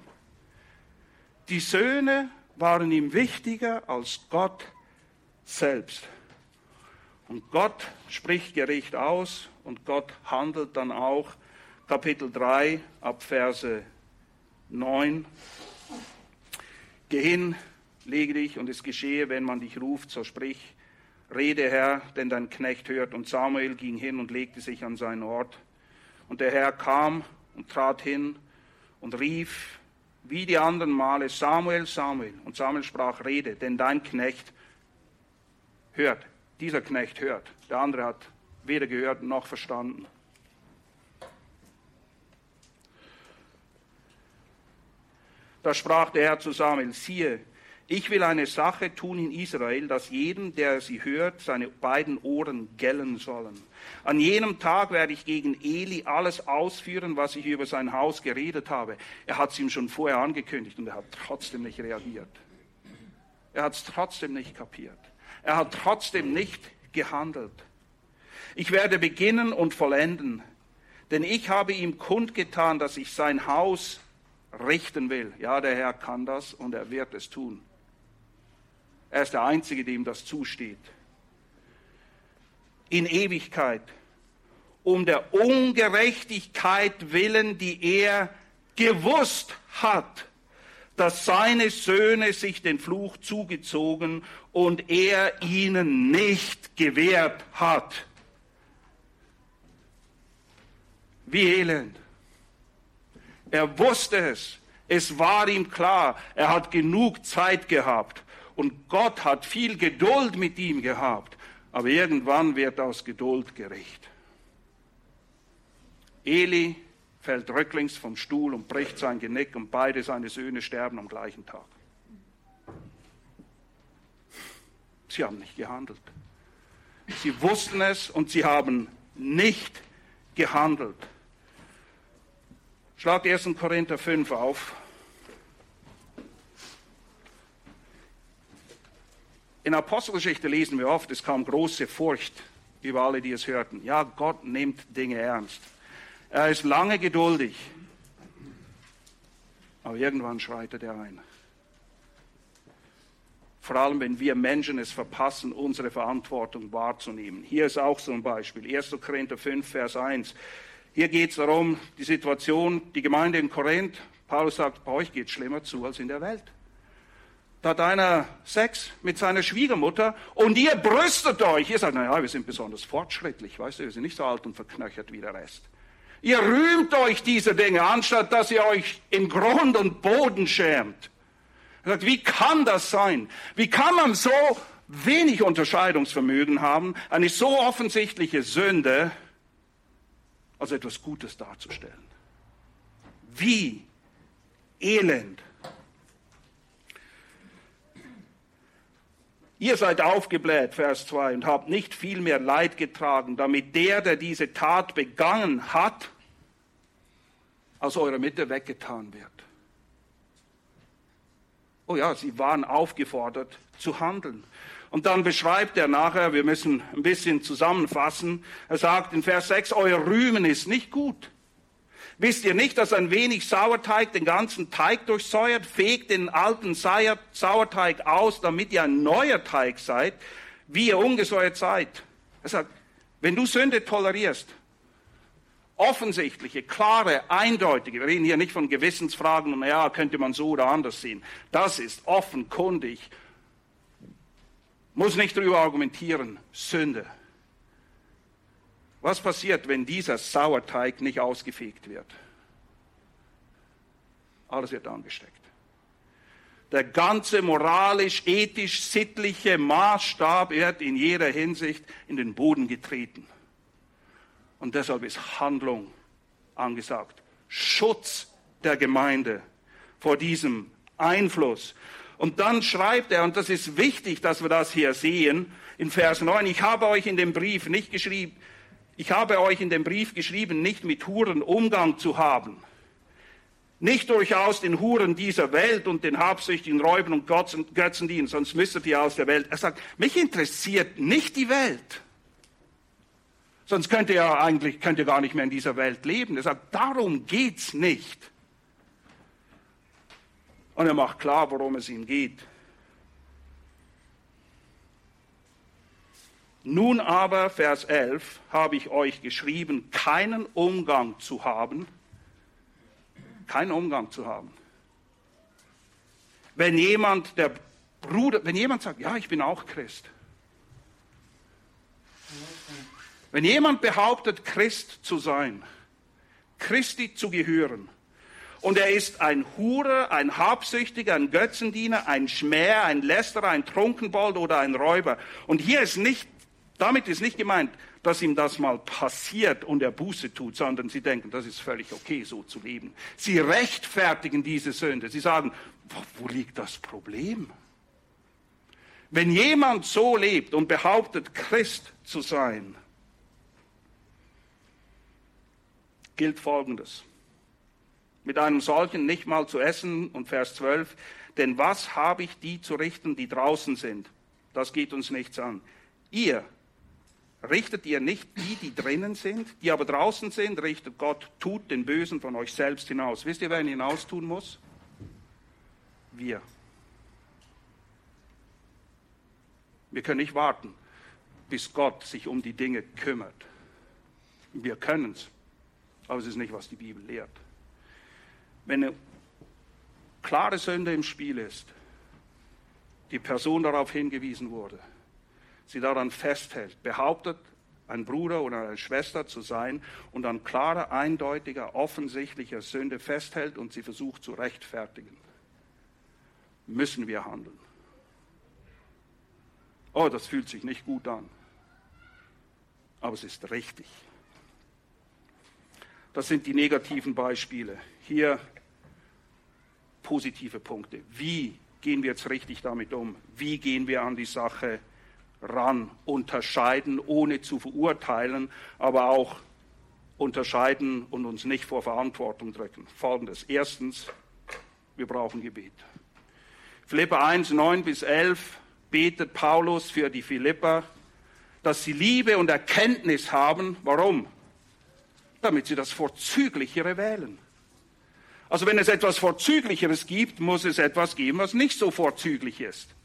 Die Söhne waren ihm wichtiger als Gott selbst. Und Gott spricht Gericht aus und Gott handelt dann auch. Kapitel 3 ab Verse 9. Geh hin, lege dich und es geschehe, wenn man dich ruft, so sprich, rede Herr, denn dein Knecht hört. Und Samuel ging hin und legte sich an seinen Ort. Und der Herr kam und trat hin und rief wie die anderen Male, Samuel, Samuel. Und Samuel sprach, rede, denn dein Knecht hört dieser Knecht hört. Der andere hat weder gehört noch verstanden. Da sprach der Herr zu Samuel, siehe, ich will eine Sache tun in Israel, dass jedem, der sie hört, seine beiden Ohren gellen sollen. An jenem Tag werde ich gegen Eli alles ausführen, was ich über sein Haus geredet habe. Er hat es ihm schon vorher angekündigt und er hat trotzdem nicht reagiert. Er hat es trotzdem nicht kapiert. Er hat trotzdem nicht gehandelt. Ich werde beginnen und vollenden. Denn ich habe ihm kundgetan, dass ich sein Haus richten will. Ja, der Herr kann das und er wird es tun. Er ist der Einzige, dem das zusteht. In Ewigkeit, um der Ungerechtigkeit willen, die er gewusst hat, dass seine Söhne sich den Fluch zugezogen und er ihnen nicht gewährt hat. Wie elend. Er wusste es. Es war ihm klar. Er hat genug Zeit gehabt. Und Gott hat viel Geduld mit ihm gehabt. Aber irgendwann wird aus Geduld Gericht. Eli fällt rücklings vom Stuhl und bricht sein Genick und beide seine Söhne sterben am gleichen Tag. Sie haben nicht gehandelt. Sie wussten es und sie haben nicht gehandelt. Schlag 1. Korinther 5 auf. In Apostelgeschichte lesen wir oft, es kam große Furcht über alle, die es hörten. Ja, Gott nimmt Dinge ernst. Er ist lange geduldig. Aber irgendwann schreitet er ein. Vor allem, wenn wir Menschen es verpassen, unsere Verantwortung wahrzunehmen. Hier ist auch so ein Beispiel. 1. Korinther 5, Vers 1. Hier geht es darum, die Situation, die Gemeinde in Korinth. Paulus sagt, bei euch geht es schlimmer zu als in der Welt. Hat einer Sex mit seiner Schwiegermutter und ihr brüstet euch. Ihr sagt, naja, wir sind besonders fortschrittlich, weißt du, wir sind nicht so alt und verknöchert wie der Rest. Ihr rühmt euch diese Dinge, anstatt dass ihr euch in Grund und Boden schämt. Er sagt, wie kann das sein? Wie kann man so wenig Unterscheidungsvermögen haben, eine so offensichtliche Sünde als etwas Gutes darzustellen. Wie elend. Ihr seid aufgebläht, Vers 2, und habt nicht viel mehr Leid getragen, damit der, der diese Tat begangen hat, aus eurer Mitte weggetan wird. Oh ja, sie waren aufgefordert zu handeln. Und dann beschreibt er nachher, wir müssen ein bisschen zusammenfassen, er sagt in Vers 6, euer Rühmen ist nicht gut. Wisst ihr nicht, dass ein wenig Sauerteig den ganzen Teig durchsäuert? Fegt den alten Sauerteig aus, damit ihr ein neuer Teig seid, wie ihr ungesäuert seid. Er sagt, wenn du Sünde tolerierst, offensichtliche, klare, eindeutige, wir reden hier nicht von Gewissensfragen, und naja, könnte man so oder anders sehen. Das ist offenkundig muss nicht darüber argumentieren, Sünde. Was passiert, wenn dieser Sauerteig nicht ausgefegt wird? Alles wird angesteckt. Der ganze moralisch, ethisch, sittliche Maßstab wird in jeder Hinsicht in den Boden getreten. Und deshalb ist Handlung angesagt. Schutz der Gemeinde vor diesem Einfluss. Und dann schreibt er, und das ist wichtig, dass wir das hier sehen, in Vers 9, ich habe euch in dem Brief nicht geschrieben, ich habe euch in dem Brief geschrieben, nicht mit Huren Umgang zu haben. Nicht durchaus den Huren dieser Welt und den habsüchtigen Räubern und Götzen dienen, sonst müsstet ihr aus der Welt. Er sagt, mich interessiert nicht die Welt. Sonst könnt ihr eigentlich, könnt ihr gar nicht mehr in dieser Welt leben. Er sagt, darum geht's nicht. Und er macht klar, worum es ihm geht. Nun aber, Vers 11, habe ich euch geschrieben, keinen Umgang zu haben, keinen Umgang zu haben. Wenn jemand, der Bruder, wenn jemand sagt, ja, ich bin auch Christ. Wenn jemand behauptet, Christ zu sein, Christi zu gehören, und er ist ein Hurer, ein Habsüchtiger, ein Götzendiener, ein Schmäher, ein Lästerer, ein Trunkenbold oder ein Räuber. Und hier ist nicht, damit ist nicht gemeint, dass ihm das mal passiert und er Buße tut, sondern sie denken, das ist völlig okay, so zu leben. Sie rechtfertigen diese Sünde. Sie sagen, wo liegt das Problem? Wenn jemand so lebt und behauptet, Christ zu sein, gilt Folgendes mit einem solchen nicht mal zu essen. Und Vers 12, denn was habe ich die zu richten, die draußen sind? Das geht uns nichts an. Ihr richtet ihr nicht die, die drinnen sind, die aber draußen sind, richtet Gott, tut den Bösen von euch selbst hinaus. Wisst ihr, wer ihn hinaus tun muss? Wir. Wir können nicht warten, bis Gott sich um die Dinge kümmert. Wir können es, aber es ist nicht, was die Bibel lehrt. Wenn eine klare Sünde im Spiel ist, die Person darauf hingewiesen wurde, sie daran festhält, behauptet, ein Bruder oder eine Schwester zu sein und an klarer, eindeutiger, offensichtlicher Sünde festhält und sie versucht zu rechtfertigen, müssen wir handeln. Oh, das fühlt sich nicht gut an, aber es ist richtig. Das sind die negativen Beispiele. Hier positive Punkte. Wie gehen wir jetzt richtig damit um? Wie gehen wir an die Sache ran? Unterscheiden, ohne zu verurteilen, aber auch unterscheiden und uns nicht vor Verantwortung drücken. Folgendes. Erstens, wir brauchen Gebet. Philippa 1, 9 bis 11 betet Paulus für die Philipper, dass sie Liebe und Erkenntnis haben. Warum? Damit sie das Vorzüglichere wählen. Also wenn es etwas Vorzüglicheres gibt, muss es etwas geben, was nicht so vorzüglich ist.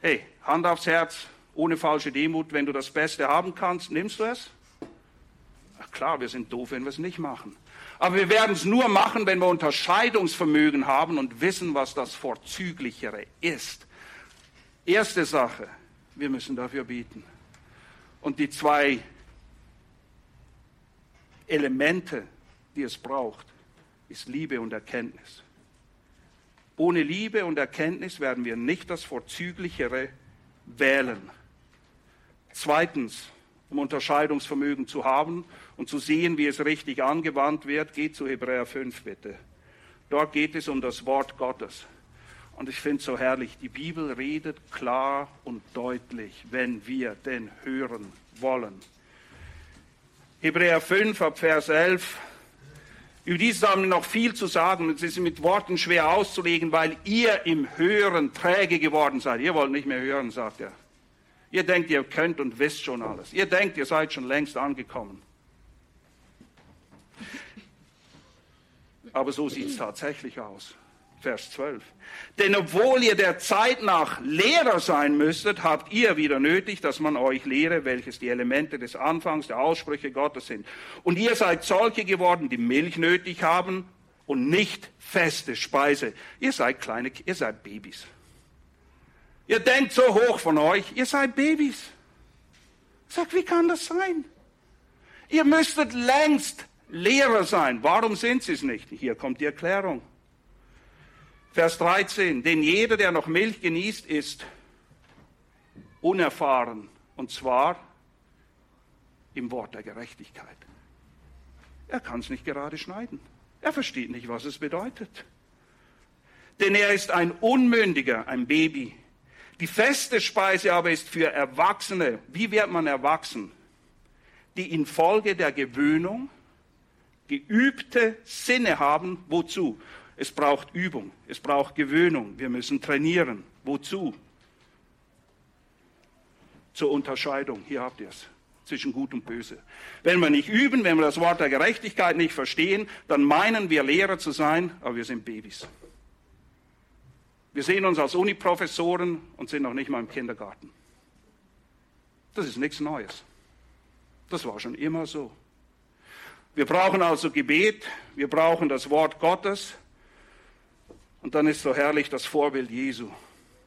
Hey, Hand aufs Herz, ohne falsche Demut, wenn du das Beste haben kannst, nimmst du es? Ach klar, wir sind doof, wenn wir es nicht machen. Aber wir werden es nur machen, wenn wir Unterscheidungsvermögen haben und wissen, was das Vorzüglichere ist. Erste Sache, wir müssen dafür bieten. Und die zwei Elemente, die es braucht, ist Liebe und Erkenntnis. Ohne Liebe und Erkenntnis werden wir nicht das Vorzüglichere wählen. Zweitens, um Unterscheidungsvermögen zu haben und zu sehen, wie es richtig angewandt wird, geht zu Hebräer 5 bitte. Dort geht es um das Wort Gottes. Und ich finde es so herrlich, die Bibel redet klar und deutlich, wenn wir denn hören wollen. Hebräer 5 ab Vers 11 über dieses haben wir noch viel zu sagen und es ist mit Worten schwer auszulegen, weil ihr im Hören träge geworden seid. Ihr wollt nicht mehr hören, sagt er. Ihr denkt, ihr könnt und wisst schon alles. Ihr denkt, ihr seid schon längst angekommen. Aber so sieht es tatsächlich aus. Vers 12. Denn obwohl ihr der Zeit nach Lehrer sein müsstet, habt ihr wieder nötig, dass man euch lehre, welches die Elemente des Anfangs der Aussprüche Gottes sind. Und ihr seid solche geworden, die Milch nötig haben und nicht feste Speise. Ihr seid kleine, ihr seid Babys. Ihr denkt so hoch von euch, ihr seid Babys. Sagt, wie kann das sein? Ihr müsstet längst Lehrer sein. Warum sind sie es nicht? Hier kommt die Erklärung. Vers 13, denn jeder, der noch Milch genießt, ist unerfahren, und zwar im Wort der Gerechtigkeit. Er kann es nicht gerade schneiden. Er versteht nicht, was es bedeutet. Denn er ist ein Unmündiger, ein Baby. Die feste Speise aber ist für Erwachsene. Wie wird man erwachsen? Die infolge der Gewöhnung geübte Sinne haben. Wozu? Es braucht Übung, es braucht Gewöhnung. Wir müssen trainieren. Wozu? Zur Unterscheidung. Hier habt ihr es zwischen Gut und Böse. Wenn wir nicht üben, wenn wir das Wort der Gerechtigkeit nicht verstehen, dann meinen wir Lehrer zu sein, aber wir sind Babys. Wir sehen uns als Uniprofessoren und sind noch nicht mal im Kindergarten. Das ist nichts Neues. Das war schon immer so. Wir brauchen also Gebet, wir brauchen das Wort Gottes, und dann ist so herrlich das Vorbild Jesu.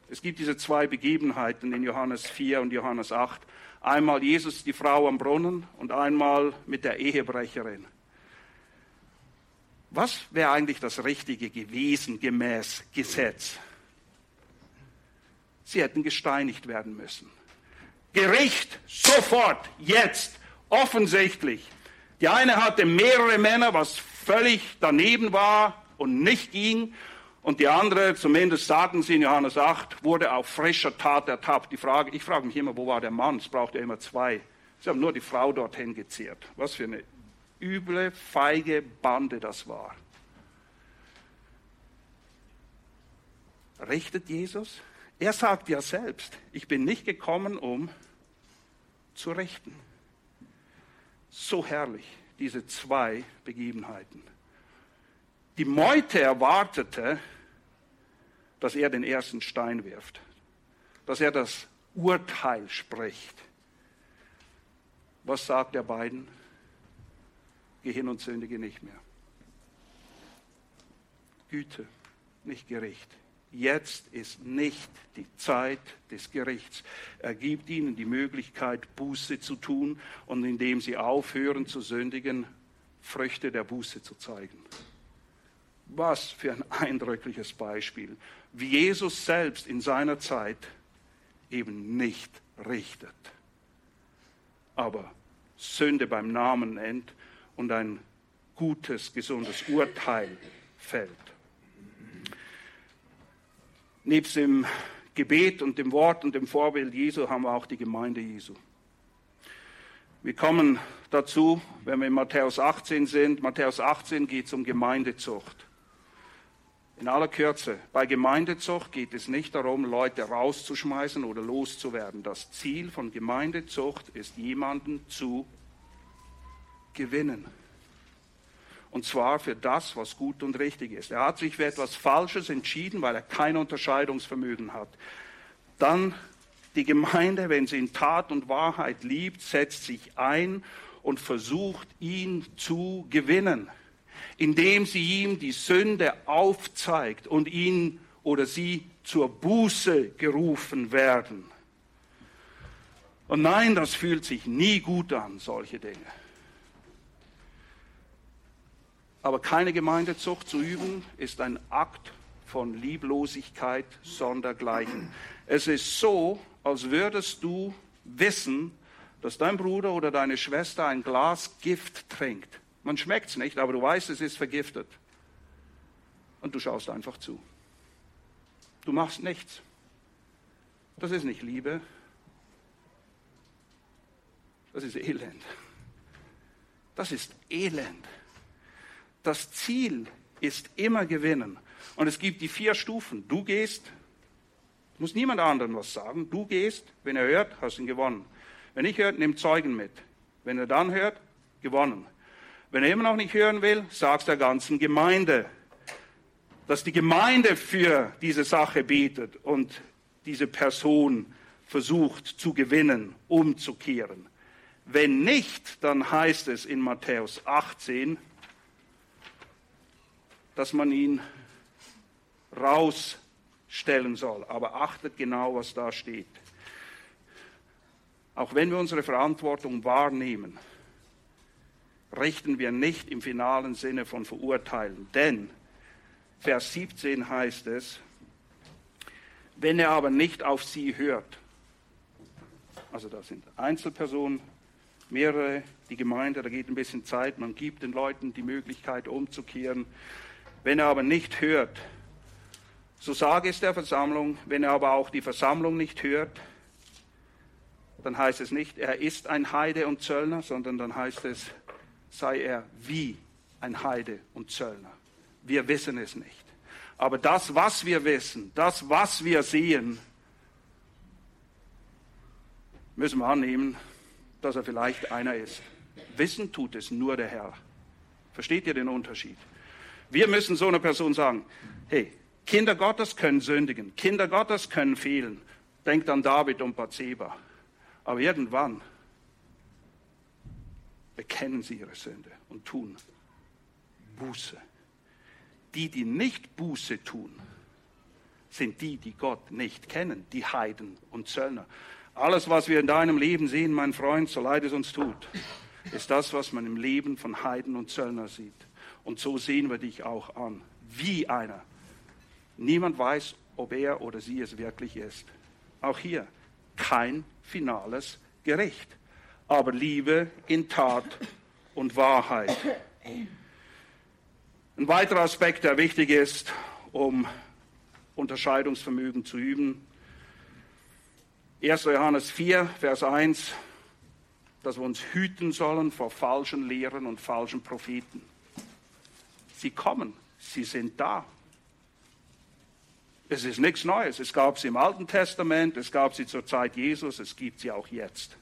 Es gibt diese zwei Begebenheiten in Johannes 4 und Johannes 8. Einmal Jesus, die Frau am Brunnen und einmal mit der Ehebrecherin. Was wäre eigentlich das Richtige gewesen gemäß Gesetz? Sie hätten gesteinigt werden müssen. Gericht, sofort, jetzt, offensichtlich. Die eine hatte mehrere Männer, was völlig daneben war und nicht ging. Und die andere, zumindest sagen sie in Johannes 8, wurde auf frischer Tat ertappt. Die Frage, ich frage mich immer, wo war der Mann? Es braucht ja immer zwei. Sie haben nur die Frau dorthin gezehrt. Was für eine üble, feige Bande das war. Richtet Jesus? Er sagt ja selbst, ich bin nicht gekommen, um zu richten. So herrlich, diese zwei Begebenheiten. Die Meute erwartete, dass er den ersten Stein wirft, dass er das Urteil spricht. Was sagt der beiden? Geh hin und sündige nicht mehr. Güte, nicht Gericht. Jetzt ist nicht die Zeit des Gerichts. Er gibt ihnen die Möglichkeit, Buße zu tun und indem sie aufhören zu sündigen, Früchte der Buße zu zeigen. Was für ein eindrückliches Beispiel, wie Jesus selbst in seiner Zeit eben nicht richtet, aber Sünde beim Namen nennt und ein gutes, gesundes Urteil fällt. Nebst dem Gebet und dem Wort und dem Vorbild Jesu haben wir auch die Gemeinde Jesu. Wir kommen dazu, wenn wir in Matthäus 18 sind. Matthäus 18 geht es um Gemeindezucht. In aller Kürze, bei Gemeindezucht geht es nicht darum, Leute rauszuschmeißen oder loszuwerden. Das Ziel von Gemeindezucht ist, jemanden zu gewinnen. Und zwar für das, was gut und richtig ist. Er hat sich für etwas Falsches entschieden, weil er kein Unterscheidungsvermögen hat. Dann die Gemeinde, wenn sie in Tat und Wahrheit liebt, setzt sich ein und versucht, ihn zu gewinnen, indem sie ihm die Sünde aufzeigt und ihn oder sie zur Buße gerufen werden. Und nein, das fühlt sich nie gut an, solche Dinge. Aber keine Gemeindezucht zu üben, ist ein Akt von Lieblosigkeit sondergleichen. Es ist so, als würdest du wissen, dass dein Bruder oder deine Schwester ein Glas Gift trinkt. Man schmeckt es nicht, aber du weißt, es ist vergiftet. Und du schaust einfach zu. Du machst nichts. Das ist nicht Liebe. Das ist Elend. Das ist Elend. Das Ziel ist immer gewinnen. Und es gibt die vier Stufen. Du gehst, muss niemand anderen was sagen. Du gehst, wenn er hört, hast ihn gewonnen. Wenn ich hört, nimm Zeugen mit. Wenn er dann hört, gewonnen. Wenn er immer noch nicht hören will, sagst der ganzen Gemeinde, dass die Gemeinde für diese Sache betet und diese Person versucht zu gewinnen, umzukehren. Wenn nicht, dann heißt es in Matthäus 18, dass man ihn rausstellen soll. Aber achtet genau, was da steht. Auch wenn wir unsere Verantwortung wahrnehmen, richten wir nicht im finalen Sinne von verurteilen. Denn Vers 17 heißt es, wenn er aber nicht auf sie hört, also da sind Einzelpersonen, mehrere, die Gemeinde, da geht ein bisschen Zeit, man gibt den Leuten die Möglichkeit umzukehren, wenn er aber nicht hört, so sage es der Versammlung, wenn er aber auch die Versammlung nicht hört, dann heißt es nicht, er ist ein Heide und Zöllner, sondern dann heißt es, sei er wie ein Heide und Zöllner. Wir wissen es nicht. Aber das, was wir wissen, das, was wir sehen, müssen wir annehmen, dass er vielleicht einer ist. Wissen tut es nur der Herr. Versteht ihr den Unterschied? Wir müssen so einer Person sagen, hey, Kinder Gottes können sündigen, Kinder Gottes können fehlen. Denkt an David und Bathseba. Aber irgendwann bekennen sie ihre Sünde und tun Buße. Die, die nicht Buße tun, sind die, die Gott nicht kennen, die Heiden und Zöllner. Alles, was wir in deinem Leben sehen, mein Freund, so leid es uns tut, ist das, was man im Leben von Heiden und Zöllner sieht. Und so sehen wir dich auch an, wie einer. Niemand weiß, ob er oder sie es wirklich ist. Auch hier kein finales Gericht, aber Liebe in Tat und Wahrheit. Ein weiterer Aspekt, der wichtig ist, um Unterscheidungsvermögen zu üben. 1. Johannes 4, Vers 1, dass wir uns hüten sollen vor falschen Lehren und falschen Propheten. Sie kommen, sie sind da. Es ist nichts Neues. Es gab sie im Alten Testament, es gab sie zur Zeit Jesus, es gibt sie auch jetzt.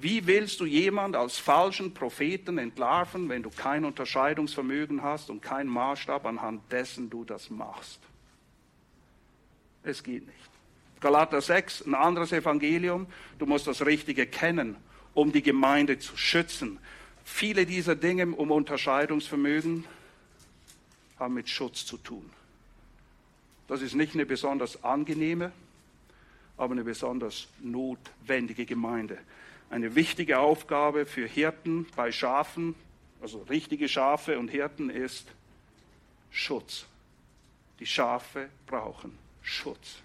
Wie willst du jemand als falschen Propheten entlarven, wenn du kein Unterscheidungsvermögen hast und keinen Maßstab, anhand dessen du das machst? Es geht nicht. Galater 6, ein anderes Evangelium. Du musst das Richtige kennen, um die Gemeinde zu schützen. Viele dieser Dinge um Unterscheidungsvermögen haben mit Schutz zu tun. Das ist nicht eine besonders angenehme, aber eine besonders notwendige Gemeinde. Eine wichtige Aufgabe für Hirten bei Schafen, also richtige Schafe und Hirten ist Schutz. Die Schafe brauchen Schutz.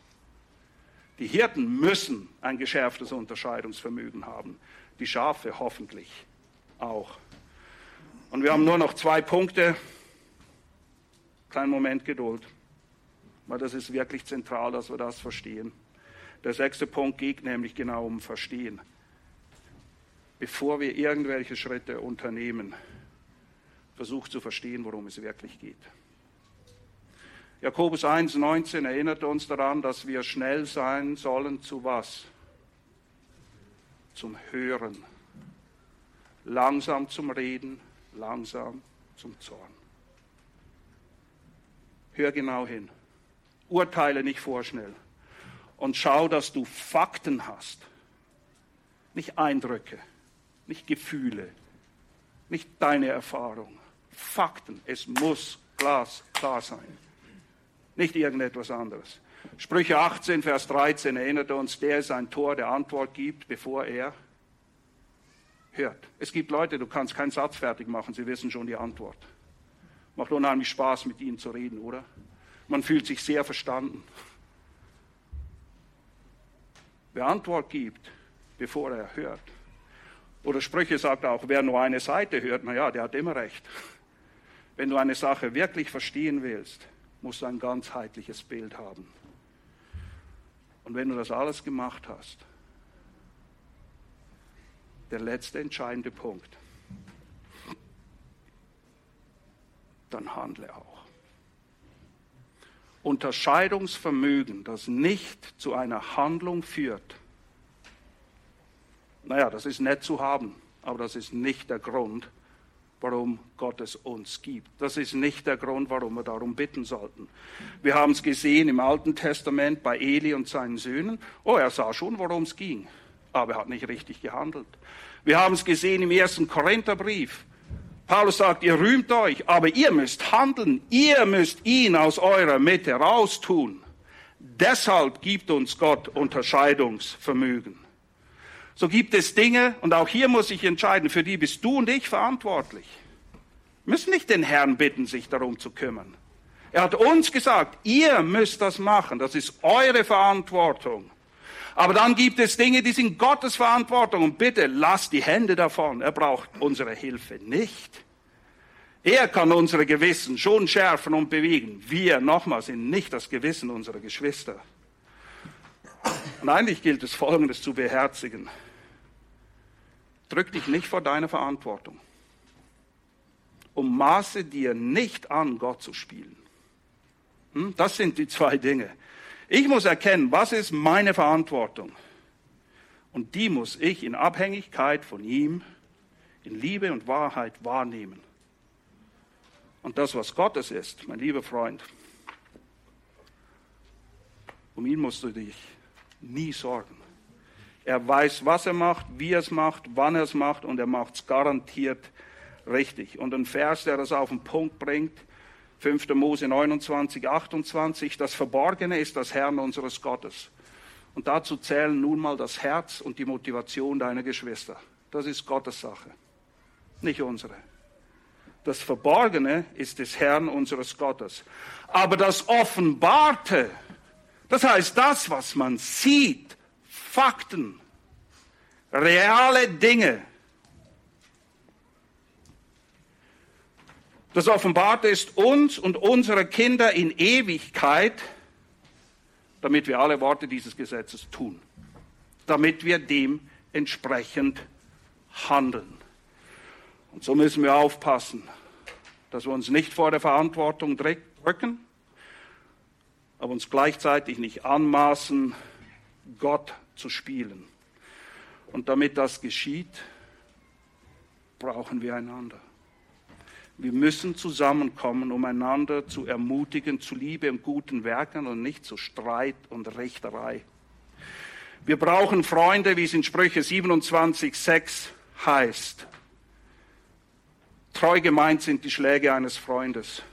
Die Hirten müssen ein geschärftes Unterscheidungsvermögen haben. Die Schafe hoffentlich auch. Und wir haben nur noch zwei Punkte. Kleinen Moment Geduld, weil das ist wirklich zentral, dass wir das verstehen. Der sechste Punkt geht nämlich genau um Verstehen. Bevor wir irgendwelche Schritte unternehmen, versucht zu verstehen, worum es wirklich geht. Jakobus 1,19 erinnert uns daran, dass wir schnell sein sollen zu was? Zum Hören. Langsam zum Reden, langsam zum Zorn. Hör genau hin. Urteile nicht vorschnell. Und schau, dass du Fakten hast. Nicht Eindrücke, nicht Gefühle, nicht deine Erfahrung. Fakten. Es muss glasklar sein nicht irgendetwas anderes. Sprüche 18, Vers 13 erinnert uns, der ist ein Tor, der Antwort gibt, bevor er hört. Es gibt Leute, du kannst keinen Satz fertig machen, sie wissen schon die Antwort. Macht unheimlich Spaß, mit ihnen zu reden, oder? Man fühlt sich sehr verstanden. Wer Antwort gibt, bevor er hört. Oder Sprüche sagt auch, wer nur eine Seite hört, naja, der hat immer recht. Wenn du eine Sache wirklich verstehen willst, musst du ein ganzheitliches Bild haben. Und wenn du das alles gemacht hast, der letzte entscheidende Punkt, dann handle auch. Unterscheidungsvermögen, das nicht zu einer Handlung führt, naja, das ist nett zu haben, aber das ist nicht der Grund, warum Gott es uns gibt. Das ist nicht der Grund, warum wir darum bitten sollten. Wir haben es gesehen im Alten Testament bei Eli und seinen Söhnen. Oh, er sah schon, worum es ging, aber er hat nicht richtig gehandelt. Wir haben es gesehen im ersten Korintherbrief. Paulus sagt, ihr rühmt euch, aber ihr müsst handeln. Ihr müsst ihn aus eurer Mitte raustun. Deshalb gibt uns Gott Unterscheidungsvermögen. So gibt es Dinge, und auch hier muss ich entscheiden, für die bist du und ich verantwortlich. Wir müssen nicht den Herrn bitten, sich darum zu kümmern. Er hat uns gesagt, ihr müsst das machen, das ist eure Verantwortung. Aber dann gibt es Dinge, die sind Gottes Verantwortung und bitte lasst die Hände davon. Er braucht unsere Hilfe nicht. Er kann unsere Gewissen schon schärfen und bewegen. Wir, nochmal, sind nicht das Gewissen unserer Geschwister. Und eigentlich gilt es Folgendes zu beherzigen. Drück dich nicht vor deiner Verantwortung. Um maße dir nicht an, Gott zu spielen. Hm? Das sind die zwei Dinge. Ich muss erkennen, was ist meine Verantwortung. Und die muss ich in Abhängigkeit von ihm, in Liebe und Wahrheit wahrnehmen. Und das, was Gottes ist, mein lieber Freund, um ihn musst du dich nie sorgen. Er weiß, was er macht, wie er es macht, wann er es macht und er macht es garantiert richtig. Und ein Vers, der das auf den Punkt bringt, 5. Mose 29, 28, das Verborgene ist das Herrn unseres Gottes. Und dazu zählen nun mal das Herz und die Motivation deiner Geschwister. Das ist Gottes Sache, nicht unsere. Das Verborgene ist des Herrn unseres Gottes. Aber das Offenbarte, das heißt, das, was man sieht, Fakten, reale Dinge, das offenbart ist uns und unsere Kinder in Ewigkeit, damit wir alle Worte dieses Gesetzes tun, damit wir dem entsprechend handeln. Und so müssen wir aufpassen, dass wir uns nicht vor der Verantwortung drücken, aber uns gleichzeitig nicht anmaßen, Gott zu spielen. Und damit das geschieht, brauchen wir einander. Wir müssen zusammenkommen, um einander zu ermutigen zu Liebe und guten Werken und nicht zu Streit und Rechterei. Wir brauchen Freunde, wie es in Sprüche 27,6 heißt. Treu gemeint sind die Schläge eines Freundes,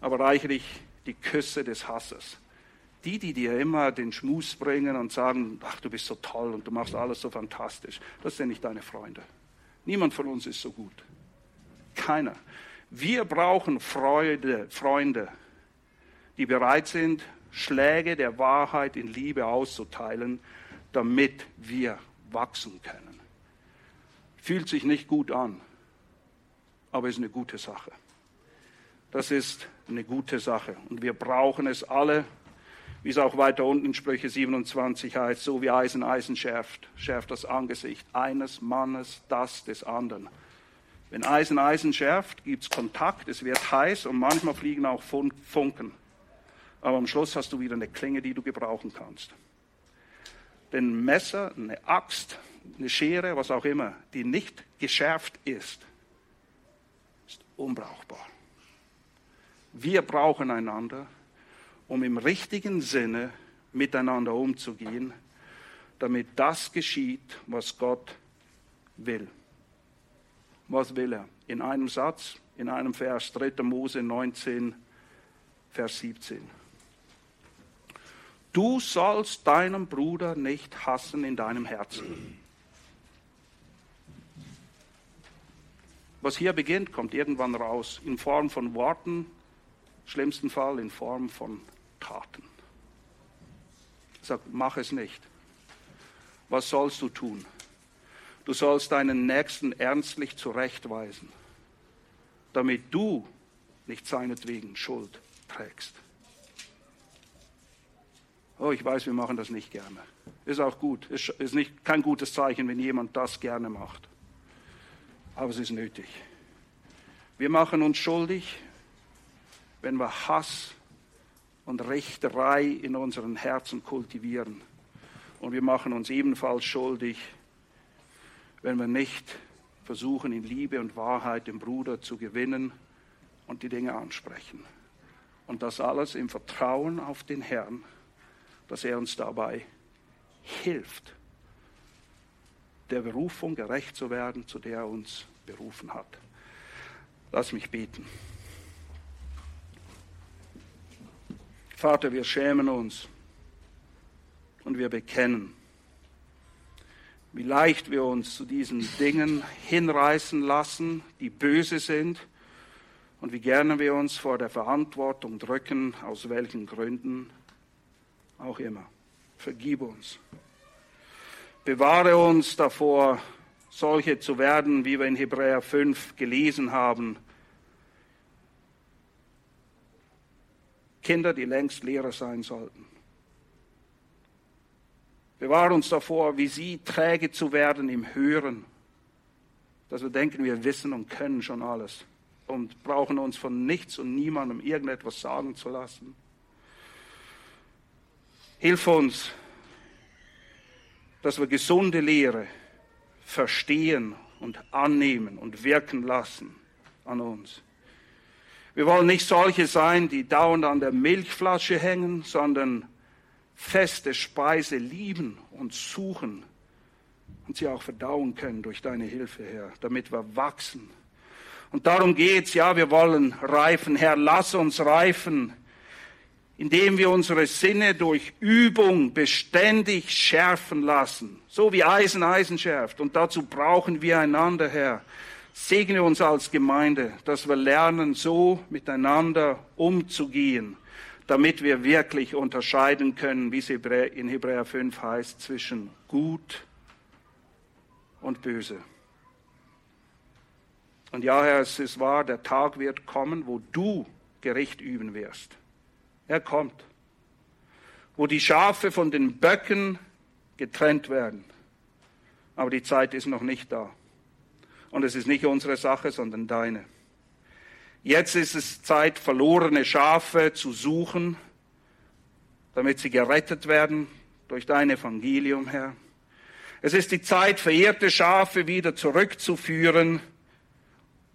aber reichlich die Küsse des Hasses. Die, die dir immer den Schmus bringen und sagen, ach, du bist so toll und du machst alles so fantastisch, das sind nicht deine Freunde. Niemand von uns ist so gut. Keiner. Wir brauchen Freude, Freunde, die bereit sind, Schläge der Wahrheit in Liebe auszuteilen, damit wir wachsen können. Fühlt sich nicht gut an, aber ist eine gute Sache. Das ist eine gute Sache. Und wir brauchen es alle, wie es auch weiter unten in Sprüche 27 heißt, so wie Eisen Eisen schärft, schärft das Angesicht eines Mannes das des anderen. Wenn Eisen Eisen schärft, gibt es Kontakt, es wird heiß und manchmal fliegen auch Funken. Aber am Schluss hast du wieder eine Klinge, die du gebrauchen kannst. Denn ein Messer, eine Axt, eine Schere, was auch immer, die nicht geschärft ist, ist unbrauchbar. Wir brauchen einander, um im richtigen Sinne miteinander umzugehen, damit das geschieht, was Gott will. Was will er? In einem Satz, in einem Vers, 3. Mose 19, Vers 17. Du sollst deinen Bruder nicht hassen in deinem Herzen. Was hier beginnt, kommt irgendwann raus, in Form von Worten, schlimmsten Fall in Form von Taten. Sag, mach es nicht. Was sollst du tun? Du sollst deinen Nächsten ernstlich zurechtweisen, damit du nicht seinetwegen Schuld trägst. Oh, ich weiß, wir machen das nicht gerne. Ist auch gut. Ist, ist nicht, kein gutes Zeichen, wenn jemand das gerne macht. Aber es ist nötig. Wir machen uns schuldig, wenn wir Hass und Rechterei in unseren Herzen kultivieren. Und wir machen uns ebenfalls schuldig, wenn wir nicht versuchen, in Liebe und Wahrheit den Bruder zu gewinnen und die Dinge ansprechen. Und das alles im Vertrauen auf den Herrn, dass er uns dabei hilft, der Berufung gerecht zu werden, zu der er uns berufen hat. Lass mich beten. Vater, wir schämen uns und wir bekennen, wie leicht wir uns zu diesen Dingen hinreißen lassen, die böse sind, und wie gerne wir uns vor der Verantwortung drücken, aus welchen Gründen auch immer. Vergib uns. Bewahre uns davor, solche zu werden, wie wir in Hebräer 5 gelesen haben, Kinder, die längst Lehrer sein sollten. Bewahre uns davor, wie sie träge zu werden im Hören, dass wir denken, wir wissen und können schon alles und brauchen uns von nichts und niemandem irgendetwas sagen zu lassen. Hilf uns, dass wir gesunde Lehre verstehen und annehmen und wirken lassen an uns. Wir wollen nicht solche sein, die dauernd an der Milchflasche hängen, sondern feste Speise lieben und suchen und sie auch verdauen können durch deine Hilfe, Herr, damit wir wachsen. Und darum geht's, ja, wir wollen reifen. Herr, lass uns reifen, indem wir unsere Sinne durch Übung beständig schärfen lassen, so wie Eisen Eisen schärft. Und dazu brauchen wir einander, Herr. Segne uns als Gemeinde, dass wir lernen, so miteinander umzugehen, damit wir wirklich unterscheiden können, wie es in Hebräer 5 heißt, zwischen gut und böse. Und ja, Herr, es ist wahr, der Tag wird kommen, wo du Gericht üben wirst. Er kommt. Wo die Schafe von den Böcken getrennt werden. Aber die Zeit ist noch nicht da. Und es ist nicht unsere Sache, sondern deine. Jetzt ist es Zeit, verlorene Schafe zu suchen, damit sie gerettet werden durch dein Evangelium, Herr. Es ist die Zeit, verehrte Schafe wieder zurückzuführen,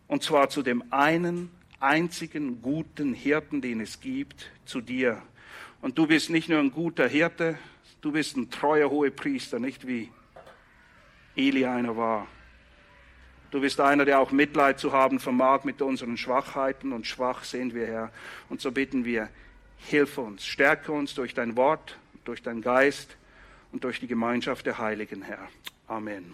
und zwar zu dem einen einzigen guten Hirten, den es gibt, zu dir. Und du bist nicht nur ein guter Hirte, du bist ein treuer Hohepriester, nicht wie Eli einer war. Du bist einer, der auch Mitleid zu haben vermag mit unseren Schwachheiten und schwach sind wir, Herr. Und so bitten wir, hilf uns, stärke uns durch dein Wort, durch deinen Geist und durch die Gemeinschaft der Heiligen, Herr. Amen.